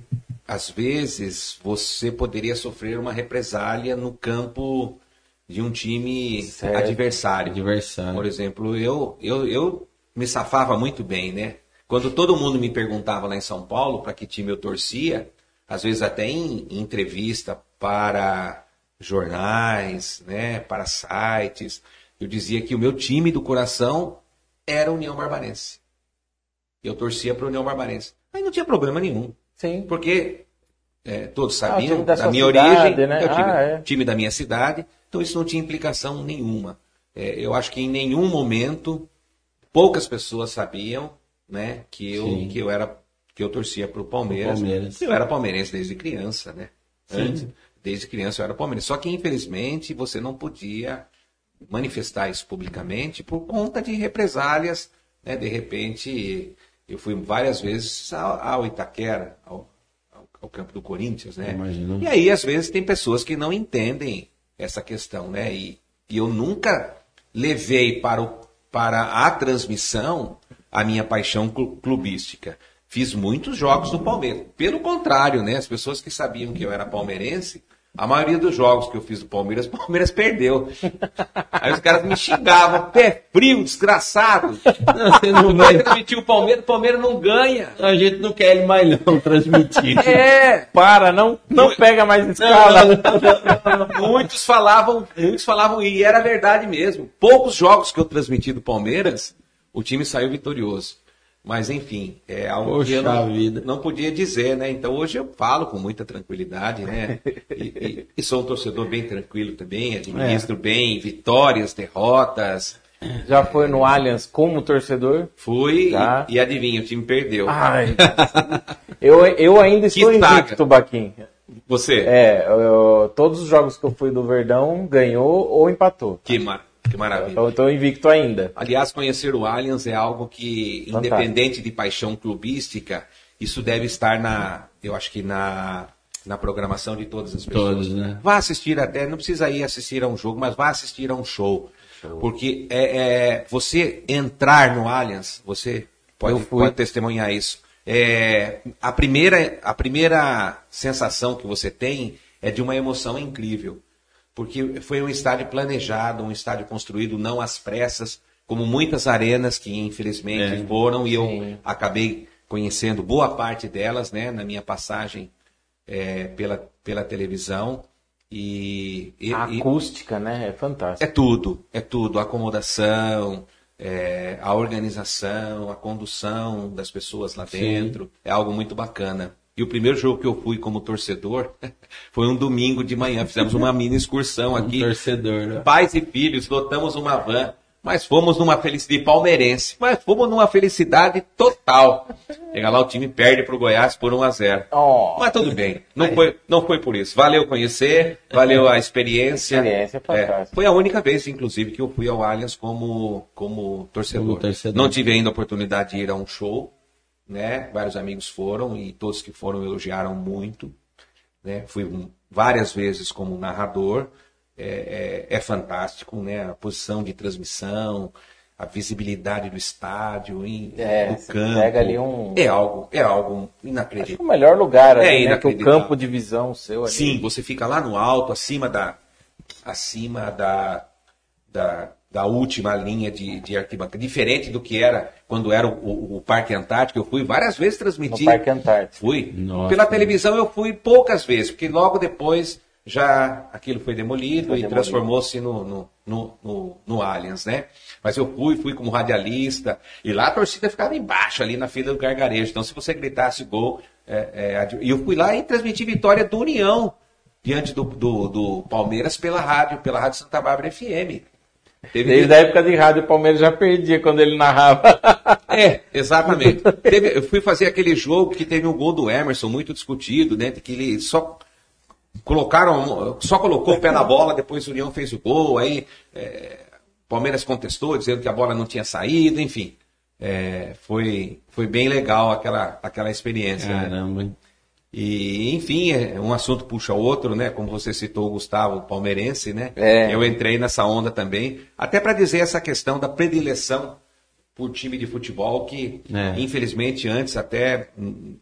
às vezes você poderia sofrer uma represália no campo de um time certo. adversário. adversário. Por exemplo, eu, eu, eu me safava muito bem, né? Quando todo mundo me perguntava lá em São Paulo para que time eu torcia, às vezes até em, em entrevista para jornais, né, para sites. Eu dizia que o meu time do coração era a União Barbarense. Eu torcia para a União Barbarense. Aí não tinha problema nenhum. Sim. Porque é, todos Ah, o sabiam time da da minha cidade, origem, né? é o time, Ah, é. time da minha cidade, então isso não tinha implicação nenhuma. É, eu acho que em nenhum momento poucas pessoas sabiam né, que, eu, Sim. que eu era que eu torcia para o Palmeiras. Palmeiras. Eu era palmeirense desde criança, né? Antes, desde criança eu era palmeirense. Só que infelizmente você não podia manifestar isso publicamente por conta de represálias, né? De repente eu fui várias vezes ao, Itaquera, ao, ao- campo do Corinthians, né? E aí às vezes tem pessoas que não entendem essa questão, né? E, e eu nunca levei para, o, para a transmissão a minha paixão clu- clubística. Fiz muitos jogos do Palmeiras. Pelo contrário, né? As pessoas que sabiam que eu era palmeirense, a maioria dos jogos que eu fiz do Palmeiras, o Palmeiras perdeu. Aí os caras me xingavam, pé frio, desgraçado. Você não Vai transmitir o Palmeiras, o Palmeiras não ganha. A gente não quer ele mais não transmitir. É, Para, não, não pega mais Não, escala. não, não, não. muitos falavam, muitos falavam, e era verdade mesmo. Poucos jogos que eu transmiti do Palmeiras, o time saiu vitorioso. Mas enfim, é algo que eu Poxa não, não podia dizer, né? Então hoje eu falo com muita tranquilidade, né? E, e- e sou um torcedor bem tranquilo também, administro bem vitórias, derrotas. Já foi no Allianz como torcedor? Fui e, e adivinha, o time perdeu. Ai, eu, eu ainda estou invicto, Baquim. Você? É, eu- todos os jogos que eu fui do Verdão ganhou ou empatou. Que, mar- que maravilha. Então eu estou invicto ainda. Aliás, conhecer o Allianz é algo que, Fantástico. independente de paixão clubística, isso deve estar na, eu acho que na, na programação de todas as pessoas. Todos, né? Vá assistir até, não precisa ir assistir a um jogo, mas vá assistir a um show. Porque é, é, você entrar no Allianz, você pode, pode testemunhar isso. É, a, primeira, a primeira sensação que você tem é de uma emoção incrível. Porque foi um estádio planejado, um estádio construído não às pressas, como muitas arenas que infelizmente É, foram, e eu sim. acabei conhecendo boa parte delas, né, na minha passagem é, pela, pela televisão. E, e- A e- acústica, né? É é fantástico. tudo, é tudo. A acomodação, é, a organização, a condução das pessoas lá dentro. É algo muito bacana. E o primeiro jogo que eu fui como torcedor foi um domingo de manhã. Fizemos uma mini excursão Um aqui. torcedor, né? Pais e filhos, lotamos uma van. Mas fomos numa felicidade palmeirense. Mas fomos numa felicidade total. Chega lá, o time perde pro Goiás por 1 a 0 Oh, Mas tudo bem. Não foi, não foi por isso. Valeu conhecer, valeu a experiência. Experiência fantástica. foi a única vez, inclusive, que eu fui ao Allianz como, como torcedor. Como torcedor. Não tive ainda a oportunidade de ir a um show, né? Vários amigos foram e todos que foram elogiaram muito. Né? Fui um- várias vezes como narrador. É, é- é fantástico, né? A posição de transmissão, a visibilidade do estádio, em, É, do campo. pega ali um- É algo, é algo acho inacreditável. o melhor lugar ali, É né? Que o campo de visão seu ali. Sim, você fica lá no alto, acima da, acima da, da, da última linha de, de arquibancada. Diferente do que era quando era o, o- o Parque Antártico. Eu fui várias vezes No transmitir. Parque Antártico. Fui. Nossa. Pela televisão eu fui poucas vezes, porque logo depois já aquilo foi demolido Foi e transformou-se no, no, no, no, no Allianz, né? Mas eu fui, fui como radialista, e lá a torcida ficava embaixo, ali na fila do gargarejo. Então, se você gritasse gol, é, é, e eu fui lá e transmiti vitória do União diante do, do, do Palmeiras pela rádio, pela Rádio Santa Bárbara FM. Teve Desde a época de rádio, o Palmeiras já perdia quando ele narrava. é, exatamente. Teve- eu fui fazer aquele jogo que teve um gol do Emerson, muito discutido, né? Que ele só colocaram, só colocou o pé na bola, depois o União fez o gol, aí é, Palmeiras contestou, dizendo que a bola não tinha saído, enfim. É, foi, foi bem legal aquela, aquela experiência. né? Caramba. hein? E, enfim, é, um assunto puxa outro, né? Como você citou o Gustavo Palmeirense, né? É. Eu entrei nessa onda também, até para dizer essa questão da predileção por time de futebol, que É. infelizmente antes até hum,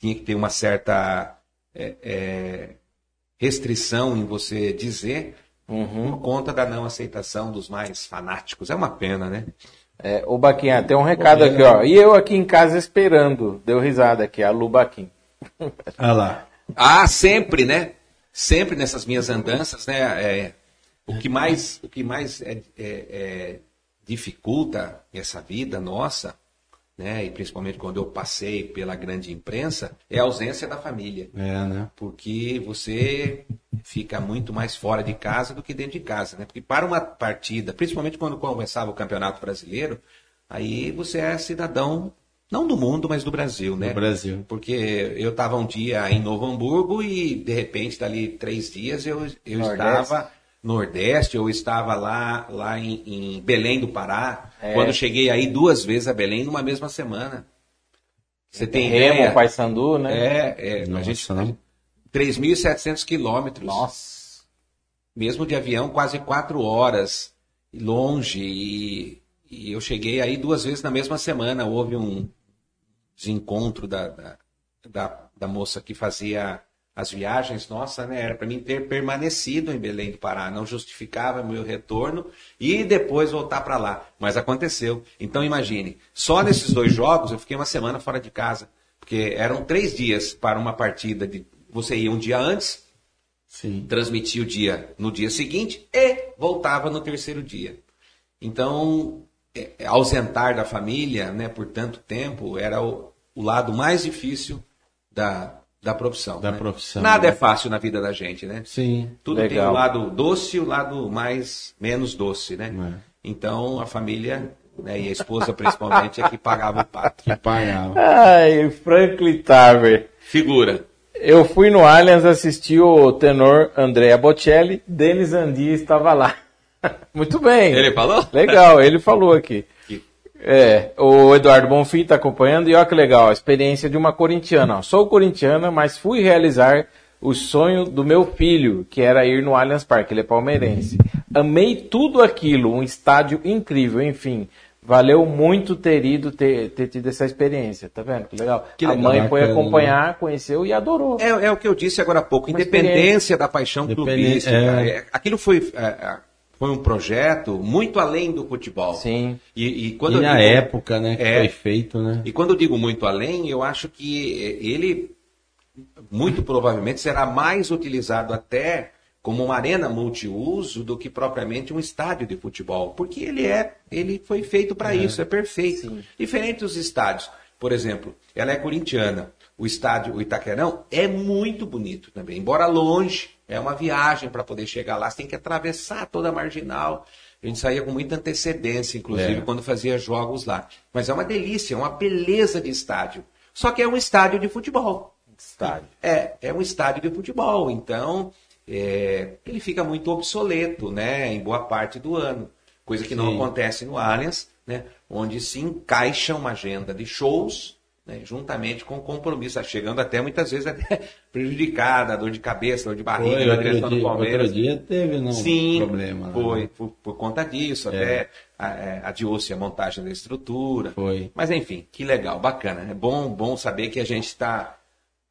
tinha que ter uma certa é, é, restrição em você dizer por conta da não aceitação dos mais fanáticos. É uma pena, né? É, ô Baquinha, tem um recado aqui, ó. E eu aqui em casa esperando. Deu risada aqui, a Lu Baquim. Olha lá. Ah, sempre, né? sempre nessas minhas andanças, né, é, o que mais, o que mais é, é, é, dificulta essa vida nossa, né, e principalmente quando eu passei pela grande imprensa, é a ausência da família. É, né? Porque você fica muito mais fora de casa do que dentro de casa, né? Porque para uma partida, principalmente quando começava o Campeonato Brasileiro, aí você é cidadão não do mundo, mas do Brasil, né? Do Brasil. Porque eu estava um dia em Novo Hamburgo e, de repente, dali três dias, eu, eu estava no Nordeste, eu estava lá, lá em, em Belém do Pará. É. Quando cheguei aí duas vezes a Belém numa mesma semana. Você tem Remo, ideia? Paysandu, né? É, é, a Nossa, gente, né? 3.700 quilômetros. Nossa. Mesmo de avião, quase quatro horas longe. E, e eu cheguei aí duas vezes na mesma semana. Houve um desencontro da, da, da, da moça que fazia as viagens. Nossa, né? Era para mim ter permanecido em Belém do Pará. Não justificava meu retorno e depois voltar para lá. Mas aconteceu. Então imagine, só nesses dois jogos eu fiquei uma semana fora de casa. Porque eram três dias para uma partida de. Você ia um dia antes, Sim. transmitia o dia no dia seguinte e voltava no terceiro dia. Então, ausentar da família né, por tanto tempo era o, o lado mais difícil da, da profissão. Da né? profissão, Nada né? é fácil na vida da gente, né? Sim. Tudo tem Legal. o lado doce e o lado mais menos doce, né? É. Então, a família né, e a esposa principalmente é que pagava o pato. Que pagava. Ai, Franklin Tarver. Figura. Eu fui no Allianz assistir o tenor Andrea Bocelli, Denis Andi estava lá. Muito bem. Ele falou? Legal, ele falou aqui. É, o Eduardo Bonfim está acompanhando e olha que legal, a experiência de uma corintiana. ó. Sou corintiana, mas fui realizar o sonho do meu filho, que era ir no Allianz Parque, ele é palmeirense. Amei tudo aquilo, um estádio incrível, enfim. Valeu muito ter ido, ter, ter tido essa experiência, tá vendo? Que legal. Que a legal, mãe foi bacana, acompanhar, conheceu e adorou. É, é o que eu disse agora há pouco, Uma independência da paixão Independen- clubística. é. É, Aquilo foi, é, é, foi um projeto muito além do futebol. Sim. E, e quando E na digo- época, né, que É. foi feito, né? E quando eu digo muito além, eu acho que ele muito provavelmente será mais utilizado até como uma arena multiuso do que propriamente um estádio de futebol, porque ele é, ele foi feito para isso, é perfeito. Sim. Diferente dos estádios, por exemplo, ela é corintiana. O estádio, o Itaquerão, é muito bonito também, embora longe, é uma viagem para poder chegar lá, você tem que atravessar toda a marginal. A gente saía com muita antecedência, inclusive, É. quando fazia jogos lá. Mas é uma delícia, é uma beleza de estádio. Só que é um estádio de futebol. Estádio. É, é um estádio de futebol, então é, ele fica muito obsoleto, né, em boa parte do ano, coisa que não Sim. acontece no Allianz, né, onde se encaixa uma agenda de shows, né, juntamente com compromisso, tá chegando até muitas vezes até prejudicada, dor de cabeça, dor de barriga, Foi, na outro dia, Palmeiras. outro dia teve não, Sim, problema. né? foi, por, por conta disso, É. até é, adiou-se a montagem da estrutura. Foi. Mas enfim, que legal, bacana. É bom, bom saber que a gente está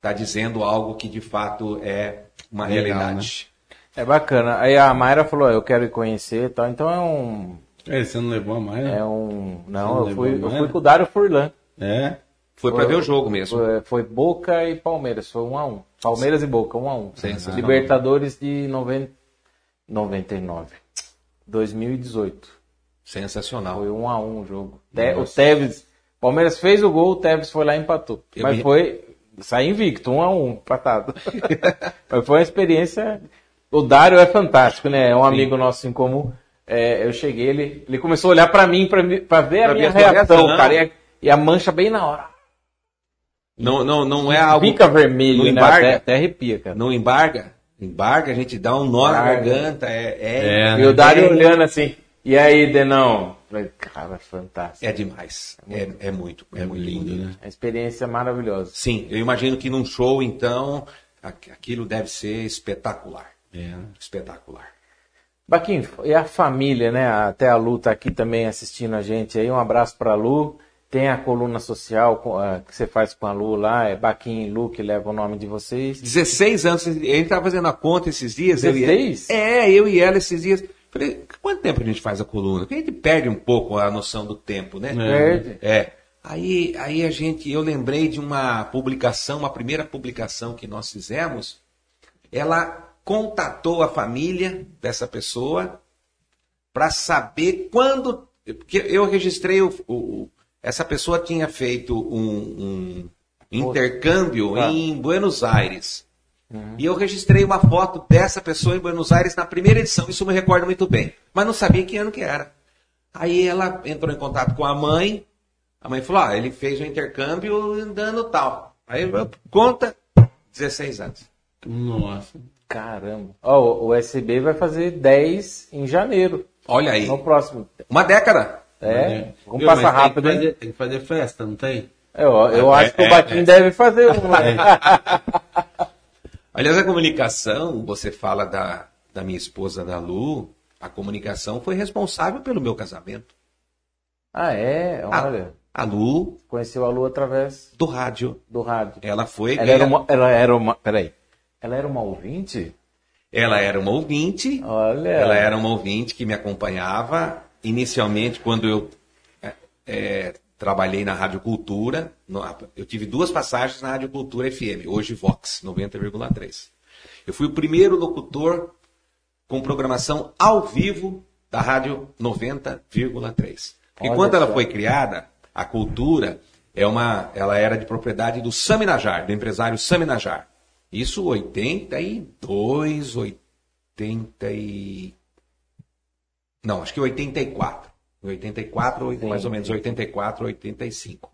tá dizendo algo que de fato é uma Legal, realidade. É bacana. Aí a Mayra falou, eu quero ir conhecer e tal. Então é um. É, você não levou a mais? É um. Você Não, eu fui, eu Mayra? fui com o Dário Furlan. É? Foi para ver o jogo mesmo. Foi, foi Boca e Palmeiras, foi um a um. Palmeiras e Boca, um a um. Sensacional. Libertadores de 90, 99. 2018. Sensacional. Foi um a um o jogo. Te- o Tevez. Palmeiras fez o gol, o Tevez foi lá e empatou. Eu Mas me- foi. Sai invicto, um a um, empatado. Mas foi uma experiência. O Dário é fantástico, né? É um amigo nosso em comum. É, eu cheguei, ele, ele começou a olhar pra mim, pra ver Pra a minha reação, reação. cara. E a, e a mancha bem na hora. Não, não, não é algo. Fica vermelho, não né? embarga. Até, até arrepia, cara. Não embarga. Embarga, a gente dá um nó na garganta. É, é, É, E o Dário é- olhando assim. E aí, Denão? Cara, fantástico. é demais. É, é muito, é, muito lindo. né? A experiência maravilhosa. Sim, eu imagino que num show, então, aqu- aquilo deve ser espetacular. É. Espetacular. Baquinho, e a família, né? Até a Lu tá aqui também assistindo a gente aí. Um abraço pra Lu. Tem a coluna social com- ah, que você faz com a Lu lá, é Baquinho e Lu, que leva o nome de vocês. 16 anos, a gente estava fazendo a conta esses dias. eu e ela- 16? É, eu e ela esses dias. Falei, quanto tempo a gente faz a coluna? Porque a gente perde um pouco a noção do tempo, né? Perde. É. Aí, aí a gente, eu lembrei de uma publicação, uma primeira publicação que nós fizemos. Ela contatou a família dessa pessoa para saber quando. Porque eu registrei o, o- essa pessoa tinha feito um, um intercâmbio Ah. em Buenos Aires. E eu registrei uma foto dessa pessoa em Buenos Aires na primeira edição, isso eu me recordo muito bem. Mas não sabia que ano que era. Aí ela entrou em contato com a mãe. A mãe falou: Ah, ele fez um intercâmbio andando tal. Aí eu, conta 16 anos. Nossa. Caramba. Ó, o USB vai fazer 10 em janeiro. Olha aí. No próximo. Uma década. É, vamos Viu, passar mas tem rápido, que fazer, Tem que fazer festa, não tem? Eu, eu É, acho que é, o Batim é. deve fazer um. né? Aliás, a comunicação, você fala da, da minha esposa, da Lu, a comunicação foi responsável pelo meu casamento. Ah, é? A- Olha. A Lu, Conheceu a Lu através do rádio. do rádio. Ela foi. Ela era uma. Ela era uma. Peraí. Ela era uma ouvinte? ela era uma ouvinte. Olha. Ela era uma ouvinte que me acompanhava inicialmente quando eu é, é, trabalhei na Rádio Cultura. eu tive duas passagens na Rádio Cultura FM, hoje Vox 90,3. Eu fui o primeiro locutor com programação ao vivo da Rádio 90,3. E quando ela foi criada, a Cultura é uma, ela era de propriedade do Sami Najar, do empresário Sami Najar. Isso 82, 80 e... Não, acho que 84. 84, ou Sim. mais ou menos 84, 85.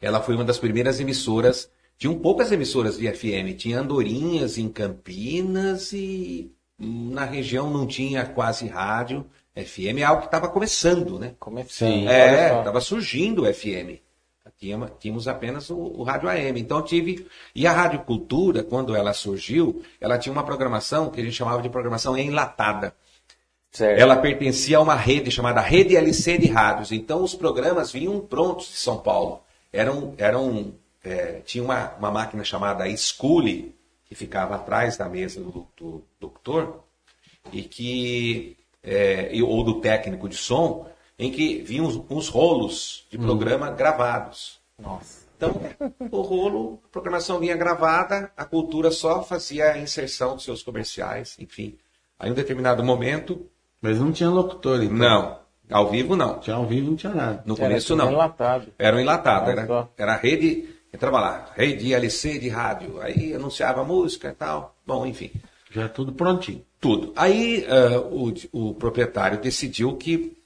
Ela foi uma das primeiras emissoras. Tinham poucas emissoras de FM. Tinha Andorinhas em Campinas e na região não tinha quase rádio. FM é algo que estava começando, né? Começando. É, estava surgindo o FM. Tínhamos, tínhamos apenas o, o rádio AM. Então eu tive. E a Rádio Cultura, quando ela surgiu, ela tinha uma programação que a gente chamava de programação enlatada. Certo. Ela pertencia a uma rede chamada Rede LC de Rádios. Então os programas vinham prontos de São Paulo. Eram, eram, é, tinha uma, uma máquina chamada Schoolie, que ficava atrás da mesa do, do doutor, e que, é, ou do técnico de som, em que vinham uns, uns rolos de programa gravados. Nossa. Então, o rolo, a programação vinha gravada, a cultura só fazia a inserção dos seus comerciais, enfim. Aí, em um determinado momento, Mas não tinha locutor, então. não. Ao vivo, não. Tinha ao vivo, não tinha nada. No Era começo, não. enlatado. Era um enlatado. Era, era rede, entrava lá, rede LC de rádio. Aí anunciava música e tal. Bom, enfim, Já tudo prontinho. tudo. Aí ah, o, o proprietário decidiu que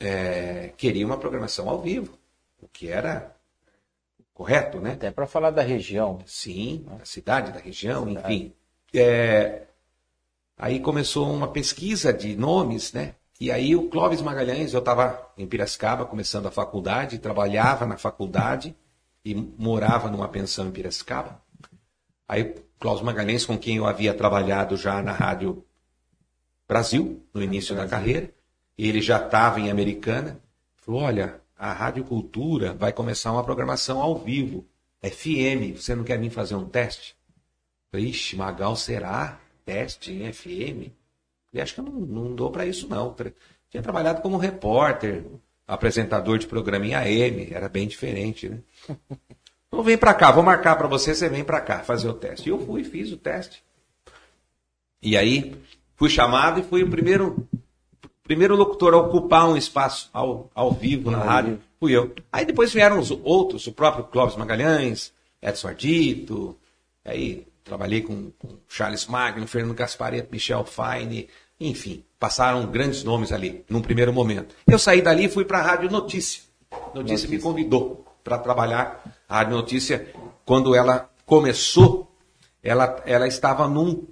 eh, queria uma programação ao vivo, o que era correto, né? Até para falar da região. Sim, da cidade, da região, enfim. É, aí começou uma pesquisa de nomes, né? E aí o Clóvis Magalhães, eu estava em Piracicaba, começando a faculdade, trabalhava na faculdade e morava numa pensão em Piracicaba. Aí Clóvis Magalhães, com quem eu havia trabalhado já na Rádio Brasil, no início da carreira, ele já estava em Americana, falou, olha, a Rádio Cultura vai começar uma programação ao vivo, FM, você não quer vir fazer um teste? Ixi, Magal, será? Teste em FM? Falei, acho que eu não, não dou para isso não. Tinha trabalhado como repórter, apresentador de programa em AM, era bem diferente, né? Então vem para cá, vou marcar para você, você vem para cá fazer o teste. E eu fui, fiz o teste. E aí fui chamado e fui o primeiro primeiro locutor a ocupar um espaço ao, ao vivo na rádio. Fui eu. Aí depois vieram os outros, o próprio Clóvis Magalhães, Edson Ardito, aí trabalhei com, com Charles Magno, Fernando Gaspareto, Michel Fine, enfim, passaram grandes nomes ali num primeiro momento. Eu saí dali e fui para a Rádio Notícia. Notícia me convidou para trabalhar a Rádio Notícia. Quando ela começou, ela, ela estava num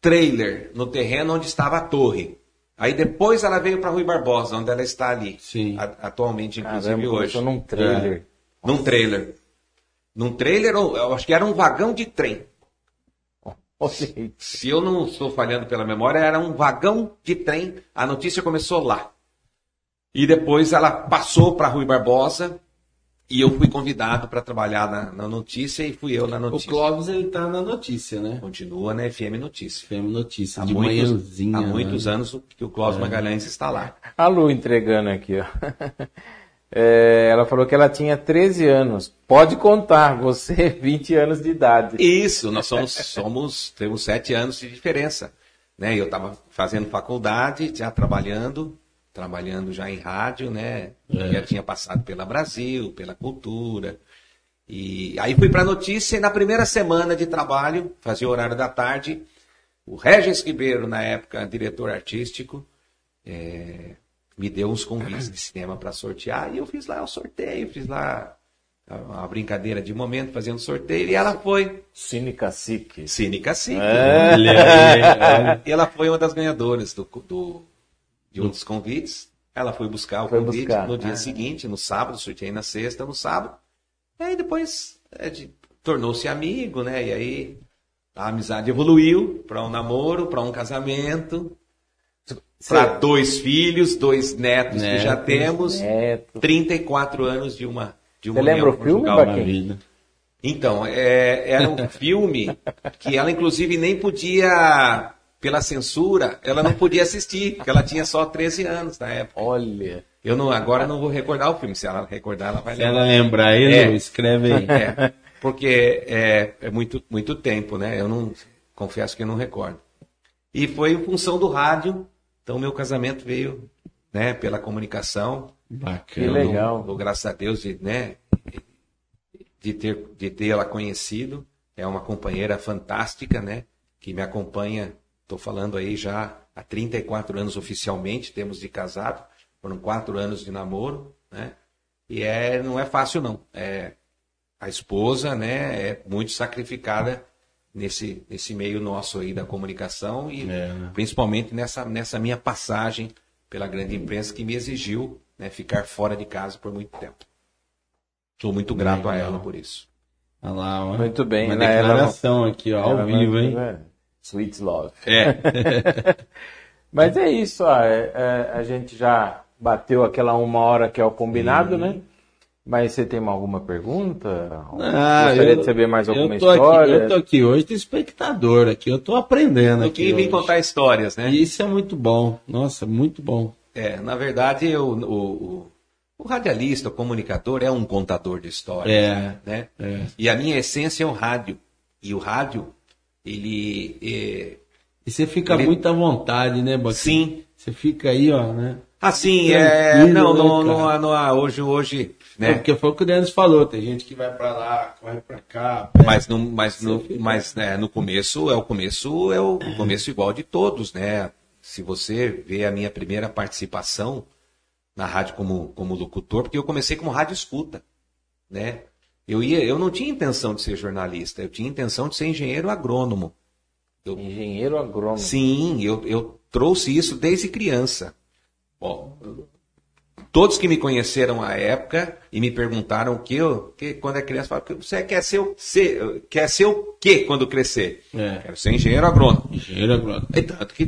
trailer no terreno onde estava a torre. Aí depois ela veio para Rui Barbosa, onde ela está ali. A- atualmente, inclusive Caramba, hoje. num trailer. Num trailer. Num trailer, eu acho que era um vagão de trem. Se eu não estou falhando pela memória, era um vagão de trem. A notícia começou lá. E depois ela passou para Rui Barbosa e eu fui convidado para trabalhar na, na notícia e fui eu na O notícia. Clóvis, ele tá na notícia, né? Continua na FM Notícia. FM Notícia, Há de muitos, manhãzinha. há muitos né? anos que o Clóvis Magalhães está lá. A Lu entregando aqui, ó. É, ela falou que ela tinha 13 anos. Pode contar, você 20 anos de idade. Isso, nós somos, somos temos sete anos de diferença. Né? Eu estava fazendo faculdade, já trabalhando, trabalhando já em rádio, né? Já tinha passado pela Brasil, pela cultura. E aí fui para a notícia e na primeira semana de trabalho, fazia o horário da tarde, o Regis Ribeiro, na época diretor artístico, é, me deu uns convites de cinema para sortear e eu fiz lá o sorteio, fiz lá uma brincadeira de momento fazendo sorteio e ela foi Cine Cacique. Cine Cacique. É. E ela foi uma das ganhadoras do, do- de um dos convites. Ela foi buscar o Foi convite buscar. no dia Ah. seguinte, no sábado, sorteei na sexta, no sábado. E aí depois é, de- tornou-se amigo, né? E aí a amizade evoluiu para um namoro, para um casamento, para dois filhos, dois netos que já Netos, temos, Neto. 34 anos de uma de uma Você lembra união o filme, conjugal. Baquinho? Vida. Então, é, era um filme que ela, inclusive, nem podia, pela censura, ela não podia assistir, porque ela tinha só 13 anos na época. Olha. Eu não, agora não vou recordar o filme, se ela recordar, ela vai Se ela lembrar. lembrar aí, É. Escreve aí. É, porque é, é muito, muito tempo, né? Eu não, confesso que eu não recordo. E foi em função do rádio, então meu casamento veio, né, pela comunicação, Que Bacana. legal. Dou graças a Deus de, né, de ter de tê-la conhecido. É uma companheira fantástica, né, que me acompanha. Estou falando aí já há 34 anos oficialmente, temos de casado, foram quatro anos de namoro, né? E é não é fácil não. É a esposa, né, é muito sacrificada nesse nesse meio nosso aí da comunicação e É, né? principalmente nessa nessa minha passagem pela grande imprensa que me exigiu né, ficar fora de casa por muito tempo. Estou muito grato a ela por isso. Olha lá, ó. Muito bem, Uma né? Ela- declaração aqui, ó, ao Ela vai- vivo, hein? é, Sweet Love. É, Mas é isso, ó, é- é, a gente já bateu aquela uma hora que é o combinado, né? Mas você tem alguma pergunta? Ah, Gostaria eu- de saber mais alguma eu tô história? Aqui, eu tô aqui hoje de espectador aqui, eu tô aprendendo aqui. hoje. contar histórias, né? E isso é muito bom. Nossa, muito bom. É, na verdade, eu, o, o, o radialista, o comunicador, é um contador de histórias. É, Né? é. E a minha essência é o rádio. E o rádio, ele. é, E você fica Ele- muito à vontade, né, Boquinha? sim. Você fica aí, ó, né? Assim, é. Não, né, não, não, não, há- hoje, hoje, É, né? porque foi o que o Denis falou, tem gente que vai pra lá, corre pra cá. Mas, no, mas, no, fica- mas né, no começo é o começo é o começo igual de todos, né? Se você vê a minha primeira participação na rádio como, como locutor, porque eu comecei como rádio escuta, né? Eu ia, eu não tinha intenção de ser jornalista, eu tinha intenção de ser engenheiro agrônomo. Engenheiro agrônomo. Sim, eu, eu trouxe isso desde criança. Ó, todos que me conheceram à época e me perguntaram o que eu, que quando é criança, falaram que você quer ser, o- ser, quer ser o quê quando crescer? É. Quero ser engenheiro agrônomo. Engenheiro agrônomo. E tanto que,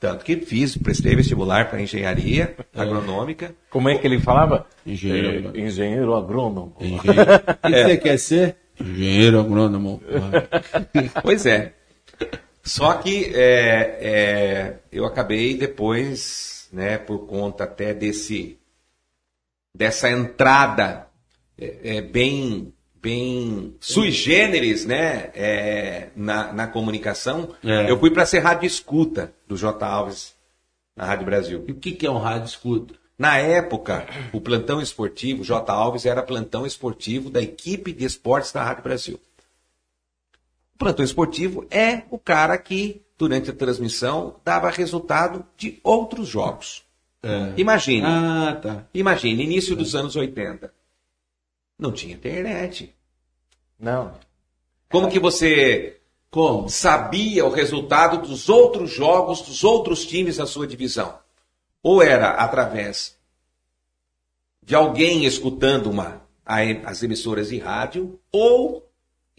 tanto que fiz, prestei vestibular para engenharia agronômica. Como é que ele falava? Engenheiro É, engenheiro agrônomo. Engenheiro. O que você quer ser? Engenheiro agrônomo. Pois é. Só que é, é, eu acabei depois, né, por conta até desse dessa entrada é, é, bem bem sui generis, né, é, na, na comunicação, É. eu fui para ser rádio escuta do J. Alves na Rádio Brasil. E o que, que é um rádio escuta? Na época, o plantão esportivo, J. Alves era plantão esportivo da equipe de esportes da Rádio Brasil. O plantão esportivo é o cara que, durante a transmissão, dava resultado de outros jogos. É. Imagine, Ah, tá. imagine, início dos anos 80. Não tinha internet. Não. Como que você Como? sabia o resultado dos outros jogos dos outros times da sua divisão? Ou era através de alguém escutando uma, a- as emissoras de rádio, ou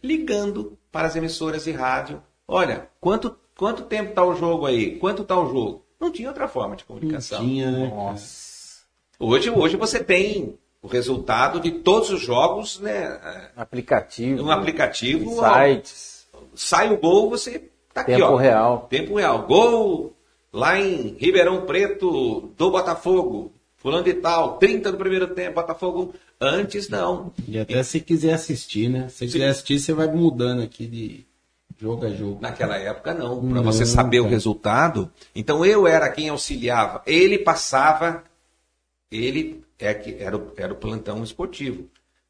ligando para as emissoras de rádio. Olha, quanto, quanto tempo está o jogo aí? Quanto está o jogo? Não tinha outra forma de comunicação. Tinha, né? Nossa. Hoje, hoje você tem o resultado de todos os jogos, né? Aplicativo. Um aplicativo. Sites. sai o gol, você tá aqui, Tempo ó. real. Tempo real. Gol lá em Ribeirão Preto do Botafogo. fulano de tal, 30 no primeiro tempo, Botafogo. Antes não. E até se quiser assistir, né? Se quiser assistir, você vai mudando aqui de jogo a jogo. Naquela época não, para você saber o resultado. Então eu era quem auxiliava. Ele passava, ele é que era o, era o plantão esportivo.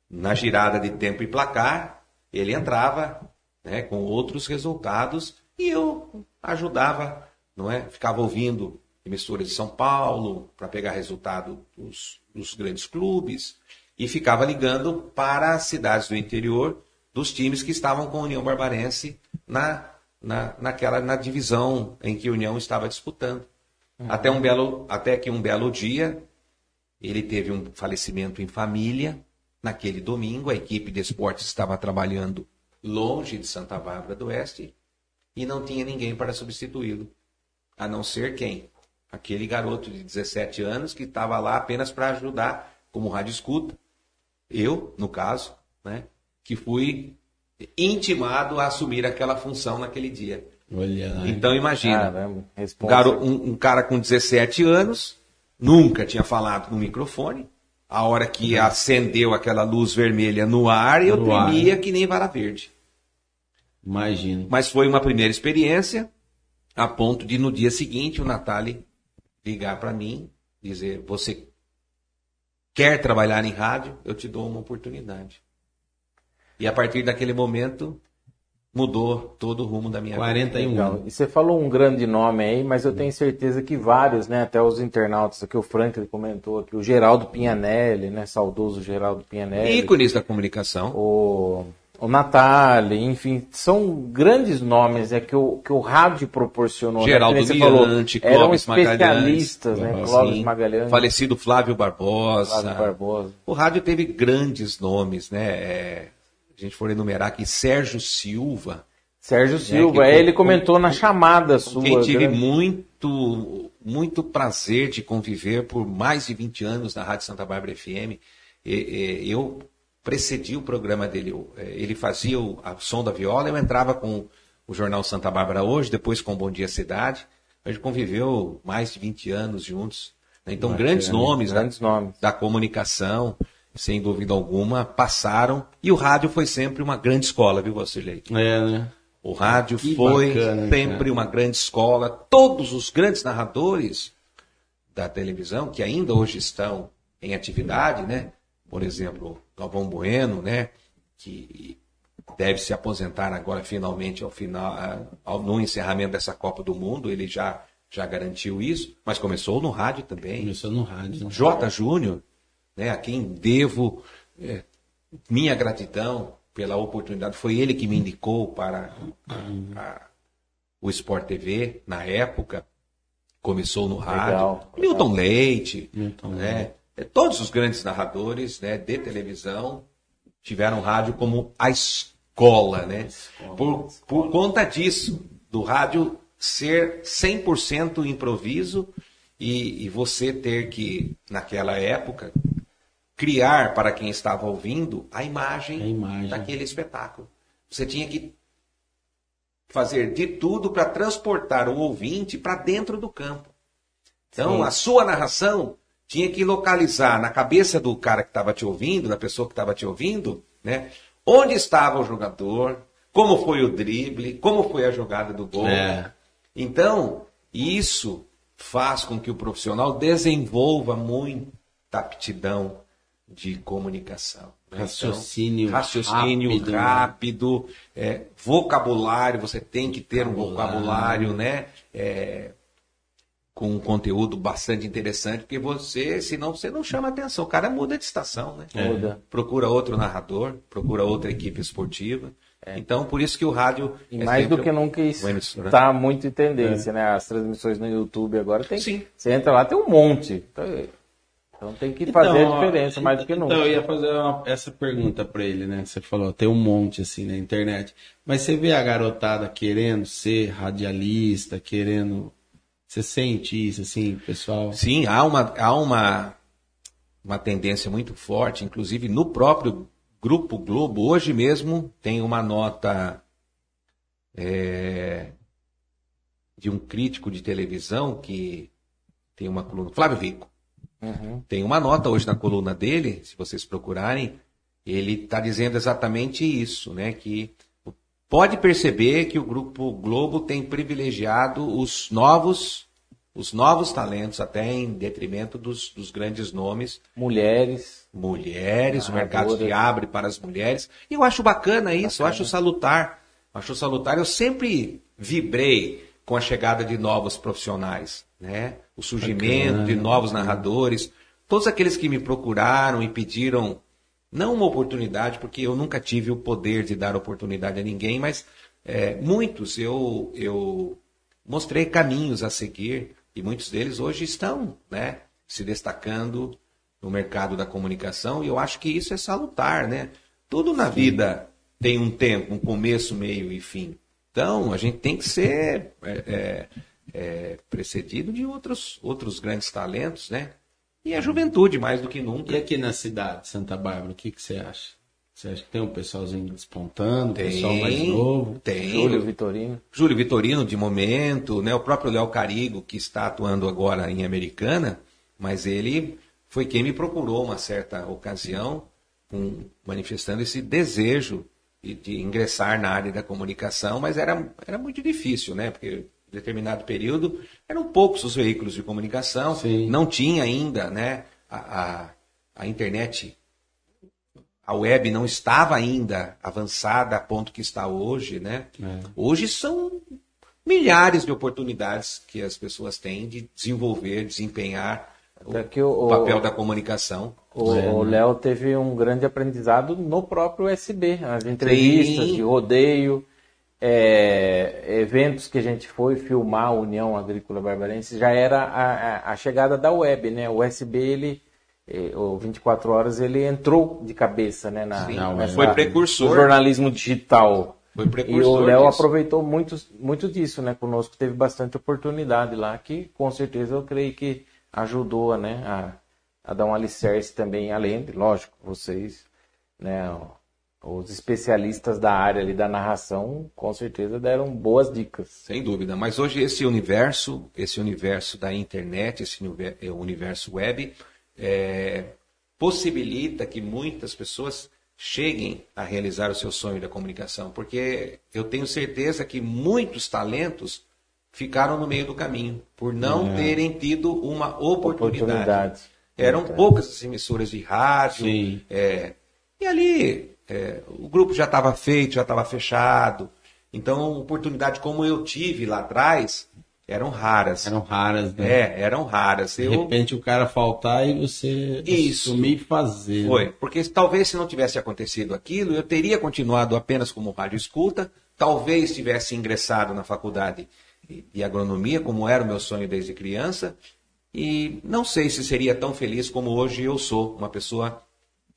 Na girada de tempo e placar, ele entrava né, com outros resultados e eu ajudava, não é? Ficava ouvindo emissoras de São Paulo para pegar resultado dos, dos grandes clubes e ficava ligando para as cidades do interior dos times que estavam com a União Barbarense na, na, naquela, na divisão em que a União estava disputando. Até, um belo, até que um belo dia ele teve um falecimento em família. Naquele domingo, a equipe de esportes estava trabalhando longe de Santa Bárbara do Oeste e não tinha ninguém para substituí-lo, a não ser quem? Aquele garoto de 17 anos que estava lá apenas para ajudar como rádio escuta. Eu, no caso, né, que fui intimado a assumir aquela função naquele dia. Olha lá. Então imagina, Caramba, um, garo- um- um cara com 17 anos, nunca tinha falado no microfone. A hora que acendeu aquela luz vermelha no ar, eu No ar. tremia que nem vara verde. Imagino. Mas foi uma primeira experiência, a ponto de no dia seguinte o Natali ligar para mim, dizer: Você quer trabalhar em rádio? Eu te dou uma oportunidade. E a partir daquele momento, mudou todo o rumo da minha vida. 41 Legal. anos. E você falou um grande nome aí, mas eu tenho certeza que vários, né? Até os internautas aqui, o Franklin comentou aqui, o Geraldo Pianelli, né? Saudoso Geraldo Pianelli. Ícones da comunicação. o, o Natali, enfim, são grandes nomes é, que, o, que o rádio proporcionou. Geraldo né? Que nem você falou, Mirante, eram Clóvis especialistas, Magalhães, né? Sim. Clóvis Magalhães, Falecido Flávio Barbosa. Flávio Barbosa. O rádio teve grandes nomes, né? É, a gente for enumerar aqui, Sérgio Silva, Sérgio Silva, que é, com- ele comentou na chamada com sua. quem tive grande- muito, muito prazer de conviver por mais de 20 anos na Rádio Santa Bárbara FM. E- e- eu precedi o programa dele. eu- é, Ele fazia o a som da viola, eu entrava com o Jornal Santa Bárbara hoje, depois com Bom Dia Cidade. A gente conviveu mais de 20 anos juntos. né? Então, grandes nomes da- Grandes nomes. da comunicação, sem dúvida alguma, passaram. E o rádio foi sempre uma grande escola, viu, Vocilei? É, né? O rádio Que foi bacana, sempre cara. uma grande escola. Todos os grandes narradores da televisão, que ainda hoje estão em atividade, né? Por exemplo, Galvão Bueno, né? Que deve se aposentar agora finalmente ao final, ao- no encerramento dessa Copa do Mundo. Ele já, já garantiu isso, mas começou no rádio também. Começou no rádio. né? J. Júnior, né, a quem devo é, minha gratidão pela oportunidade. Foi ele que me indicou para a- a- o Sport TV na época. Começou no rádio. Legal. Milton Leite, Milton né, é, todos os grandes narradores né, de televisão tiveram rádio como a escola, né? por, por conta disso, do rádio ser 100% improviso e, e você ter que, naquela época, criar para quem estava ouvindo a imagem, A imagem. daquele espetáculo. Você tinha que fazer de tudo para transportar o ouvinte para dentro do campo. Então, Sim. a sua narração tinha que localizar na cabeça do cara que estava te ouvindo, da pessoa que estava te ouvindo, né? Onde estava o jogador, como foi o drible, como foi a jogada do gol. É. Então, isso faz com que o profissional desenvolva muita aptidão de comunicação. né? Raciocínio Então, raciocínio rápido, né? rápido, é, vocabulário, você tem que ter um Vocabulário. né? É, com um conteúdo bastante interessante, porque você, senão você não chama atenção. O cara muda de estação, né? Muda. Procura outro narrador, procura outra equipe esportiva. Então, por isso que o rádio. E é mais do que nunca isso está muito em tendência, né? As transmissões no YouTube agora tem. Sim. Você entra lá, tem um monte. Então, então tem que fazer Então, a diferença mais do que nunca. Então, eu ia fazer uma- essa pergunta pra ele, né? Você falou, tem um monte assim na internet. Mas você vê a garotada querendo ser radialista, querendo. Você sente isso, assim, pessoal? Sim, há uma, há uma, uma tendência muito forte, inclusive no próprio Grupo Globo, hoje mesmo tem uma nota é, de um crítico de televisão que tem uma coluna, Flávio Rico. Tem uma nota hoje na coluna dele, se vocês procurarem, ele está dizendo exatamente isso, né? Que pode perceber que o Grupo Globo tem privilegiado os novos, os novos talentos, até em detrimento dos, dos grandes nomes. Mulheres. Mulheres, o mercado se abre para as mulheres. E eu acho bacana isso, eu acho salutar. Acho salutar. Eu sempre vibrei com a chegada de novos profissionais, né? O surgimento de novos narradores. Todos aqueles que me procuraram e pediram não uma oportunidade, porque eu nunca tive o poder de dar oportunidade a ninguém, mas é, muitos eu, eu mostrei caminhos a seguir e muitos deles hoje estão né, se destacando no mercado da comunicação e eu acho que isso é salutar, né? Tudo na vida tem um tempo, um começo, meio e fim. Então a gente tem que ser é, é, é, precedido de outros, outros grandes talentos, né? E a juventude mais do que nunca. E aqui na cidade de Santa Bárbara, o que, que você acha? Você acha que tem um pessoalzinho despontando, Tem, pessoal mais novo? tem. Júlio Vitorino. Júlio Vitorino, de momento, né? o próprio Léo Carigo, que está atuando agora em Americana, mas ele foi quem me procurou uma certa ocasião, com- manifestando esse desejo de, de ingressar na área da comunicação, mas era, era muito difícil, né? Porque em determinado período eram poucos os veículos de comunicação, Sim. não tinha ainda né, a, a, a internet a web não estava ainda avançada a ponto que está hoje, né? Hoje são milhares de oportunidades que as pessoas têm de desenvolver, desempenhar o, Até que o- o papel da comunicação. O É, o né? Léo teve um grande aprendizado no próprio USB, as entrevistas Sim. de rodeio, é, eventos que a gente foi filmar a União Agrícola Barbarense, já era a, a- a chegada da web, né? O USB, ele, eh, o 24 horas, ele entrou de cabeça, né? Na, Sim, nessa- foi precursor. no jornalismo digital. Foi E precursor o Léo aproveitou muito, muito disso, né? Conosco teve bastante oportunidade lá, que com certeza eu creio que ajudou, né? A, a dar um alicerce também, além de, lógico, vocês, né? Os especialistas da área ali da narração, com certeza deram boas dicas. Sem dúvida, mas hoje esse universo, esse universo da internet, esse eh, universo web, eh, possibilita que muitas pessoas cheguem a realizar o seu sonho da comunicação, porque eu tenho certeza que muitos talentos ficaram no meio do caminho por não terem tido uma oportunidade. Oportunidade. Eram Verdade. poucas as emissoras de rádio, é, e ali é, o grupo já estava feito, já estava fechado. Então, oportunidade como eu tive lá atrás eram raras. Eram raras, né? É, eram raras. De Eu, repente o cara faltar e você Isso. assumir e fazer. né? Foi, porque talvez se não tivesse acontecido aquilo, eu teria continuado apenas como rádio escuta, talvez tivesse ingressado na faculdade de agronomia, como era o meu sonho desde criança, e não sei se seria tão feliz como hoje eu sou, uma pessoa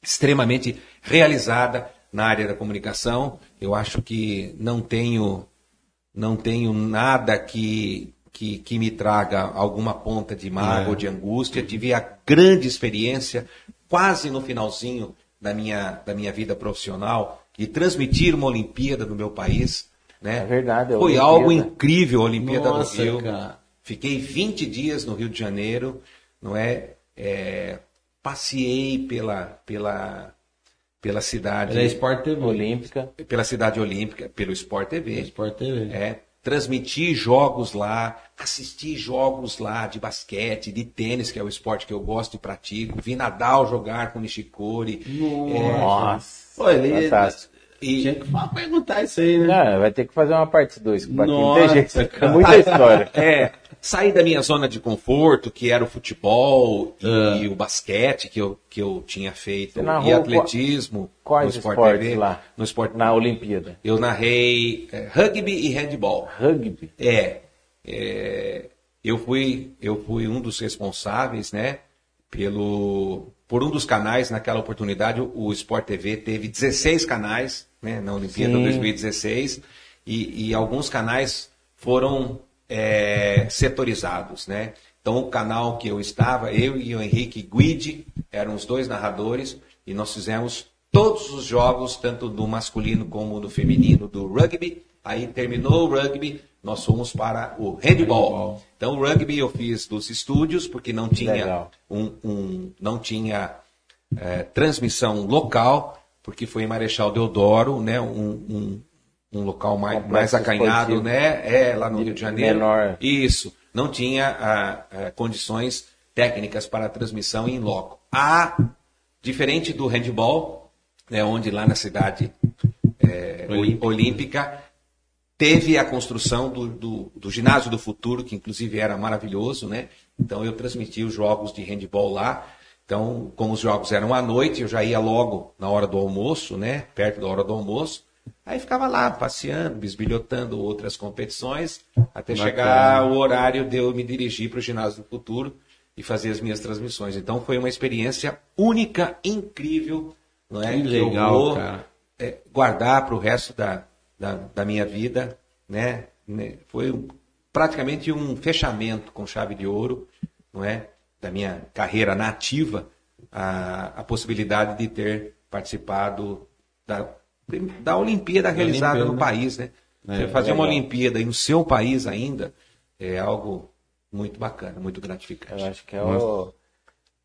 extremamente realizada na área da comunicação. Eu acho que não tenho não tenho nada que, que, que me traga alguma ponta de mágoa É. ou de angústia. Tive a grande experiência, quase no finalzinho da minha, da minha vida profissional, de transmitir uma Olimpíada no meu país. Né? É verdade, a Foi Olimpíada. algo incrível a Olimpíada Nossa, do Rio. cara. Fiquei 20 dias no Rio de Janeiro, não é? É, passeei pela, pela, pela cidade Era Sport TV. Olímpica. pela cidade olímpica, pelo Sport TV. Sport TV. É, transmiti jogos lá, assisti jogos lá de basquete, de tênis, que é o esporte que eu gosto e pratico. Vi Nadal jogar com Nishikori. Nossa, Pô, ele- fantástico. E Tinha que perguntar isso aí, né? Não, vai ter que fazer uma parte 2 com o Paquinho. Não Nossa, jeito, é cara. muita história. é, saí da minha zona de conforto, que era o futebol e, Ah. e o basquete que eu, que eu tinha feito, e atletismo Quais no Sport esportes TV. lá? No Sport Na Olimpíada. Eu narrei é, rugby e handball. Rugby. É, é, eu fui eu fui um dos responsáveis, né, pelo por um dos canais naquela oportunidade o, Sport TV teve 16 canais, né, na Olimpíada Sim. 2016 e, e alguns canais foram é, setorizados, né? Então o canal que eu estava, eu e o Henrique Guidi eram os dois narradores e nós fizemos todos os jogos, tanto do masculino como do feminino, do rugby Aí terminou o rugby, nós fomos para o handball. Então o rugby eu fiz dos estúdios, porque não tinha um, um- não tinha é, transmissão local, porque foi em Marechal Deodoro, né? Um, um, um local mais, Complexo mais acanhado, esportivo. né? É, lá no De- Rio de Janeiro. menor. Isso. Não tinha ah, ah, condições técnicas para a transmissão em loco. A, diferente do handball, né, onde lá na cidade é, Olímpica. olímpica teve a construção do, do, do ginásio do futuro, que inclusive era maravilhoso, né? Então eu transmiti os jogos de handball lá. Então, como os jogos eram à noite, eu já ia logo na hora do almoço, né? Perto da hora do almoço. Aí ficava lá passeando, bisbilhotando outras competições, até Bacana. chegar o horário de eu me dirigir para o ginásio do futuro e fazer as minhas transmissões. Então foi uma experiência única, incrível, não é? Que eu legal, vou, cara. é, guardar para o resto da, da, da minha vida, né? Né? Foi um- praticamente um fechamento com chave de ouro, não é? Da minha carreira nativa, a, a possibilidade de ter participado da, da Olimpíada realizada Olimpíada. no país, né? É, fazer uma legal. Olimpíada no seu país ainda é algo muito bacana, muito gratificante. Eu acho que é o,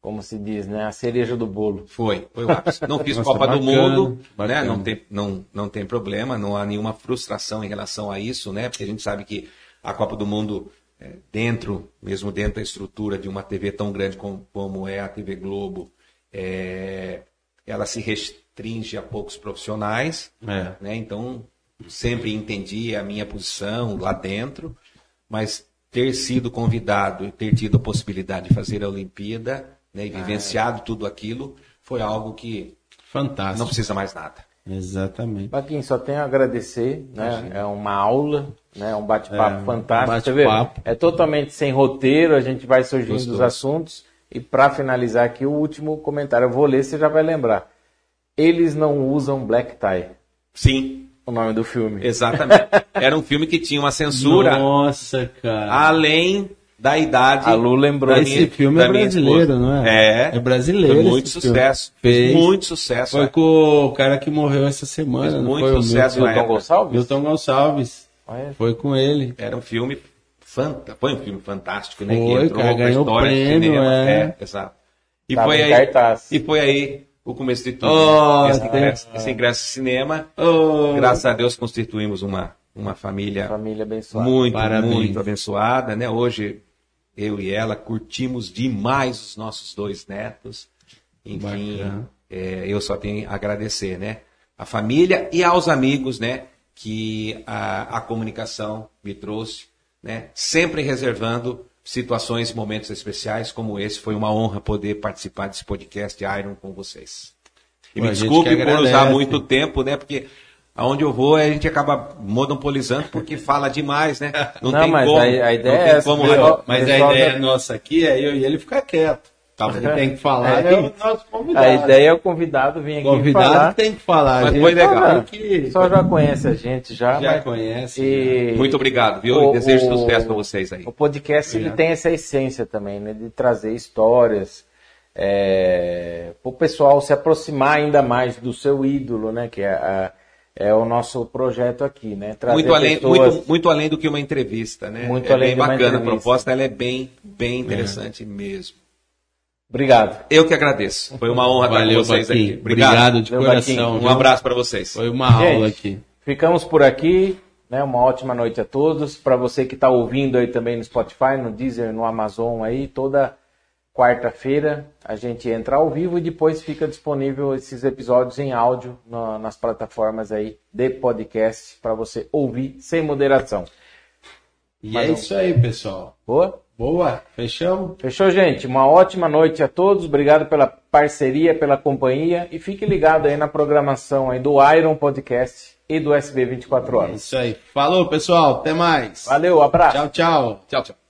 como se diz, né? A cereja do bolo. Foi, foi o ápice. Não fiz Nossa, Copa do bacana, Mundo, né? bacana. Não tem, não, não tem problema, não há nenhuma frustração em relação a isso, né? Porque a gente sabe que a Copa do Mundo, é, dentro, mesmo dentro da estrutura de uma TV tão grande como, como é a TV Globo, é, ela se restringe a poucos profissionais, É. né? Então, sempre entendi a minha posição lá dentro, mas ter sido convidado e ter tido a possibilidade de fazer a Olimpíada né, e Ah, é. vivenciado tudo aquilo foi algo que Fantástico. não precisa mais nada. Exatamente. Paquinho, só tenho a agradecer, né? É uma aula, né? Um bate-papo É, um fantástico. Você vê? bate-papo. É totalmente sem roteiro, a gente vai surgindo Gostoso. dos assuntos. E para finalizar aqui, o último comentário. Eu vou ler, você já vai lembrar. Eles não usam black tie, Sim, o nome do filme. exatamente. Era um filme que tinha uma censura Nossa, cara. além da idade. A Lu lembrou. da Esse minha- filme da é brasileiro, não é? É. É brasileiro Foi muito esse filme. sucesso. Fez. Muito sucesso. Foi é. com o cara que morreu essa semana. Fez muito foi o sucesso Milton, na época. Gonçalves? Milton Gonçalves. Foi com ele. Era um filme fanta... foi um filme fantástico, né? Foi, que cara, pra ganhou história prêmio, cinema. é. exato. E Tava foi aí, cartaz. e foi aí o começo de tudo. Oh, esse, ingresso, esse ingresso de cinema. Oh, Graças a Deus constituímos uma, uma família família abençoada. muito, Parabéns. muito abençoada, né? Hoje eu e ela curtimos demais os nossos dois netos. Enfim, é, eu só tenho a agradecer, né? A família e aos amigos, né? Que a, a comunicação me trouxe, né? Sempre reservando situações, momentos especiais como esse. Foi uma honra poder participar desse podcast Iron com vocês. E Pô, me desculpe por usar muito tempo, né? Porque aonde eu vou a gente acaba monopolizando porque fala demais, né? Não, Não, tem mas como. a- a ideia não é tem como. Rafael. Mas a Pessoal ideia já- nossa aqui é eu e ele ficar quieto. Tá Quem bom. tem que falar É, é, o nosso convidado. A ideia é o convidado vir aqui convidado falar. tem que falar. Mas a foi legal. fala que Só já conhece a gente já, já mas- conhece. e- Muito obrigado, viu? O- E desejo o- sucesso para vocês aí. O podcast ele tem essa essência também, né? De trazer histórias é, para o pessoal se aproximar ainda mais do seu ídolo, né? Que é, a- é o nosso projeto aqui, né? Trazer Muito além, pessoas- muito, muito além do que uma entrevista, né? Muito é além bem de uma bacana. A proposta ela é bem, bem interessante mesmo. Obrigado. Eu que agradeço. Foi uma honra Valeu, estar com vocês aqui. Obrigado de Valeu, coração. Baquinho. Um abraço para vocês. Foi uma Gente, aula aqui. Ficamos por aqui, né? Uma ótima noite a todos. Para você que está ouvindo aí também no Spotify, no Deezer, no Amazon aí, toda quarta-feira a gente entra ao vivo e depois fica disponível esses episódios em áudio na- nas plataformas aí de podcast para você ouvir sem moderação. E Mais é um. isso aí, pessoal. Boa? Boa, fechamos? Fechou, gente? Uma ótima noite a todos. Obrigado pela parceria, pela companhia e fique ligado aí na programação aí do Iron Podcast e do SB 24 É horas. isso aí. Falou, pessoal. Até mais. Valeu, abraço. Tchau, tchau. Tchau, tchau.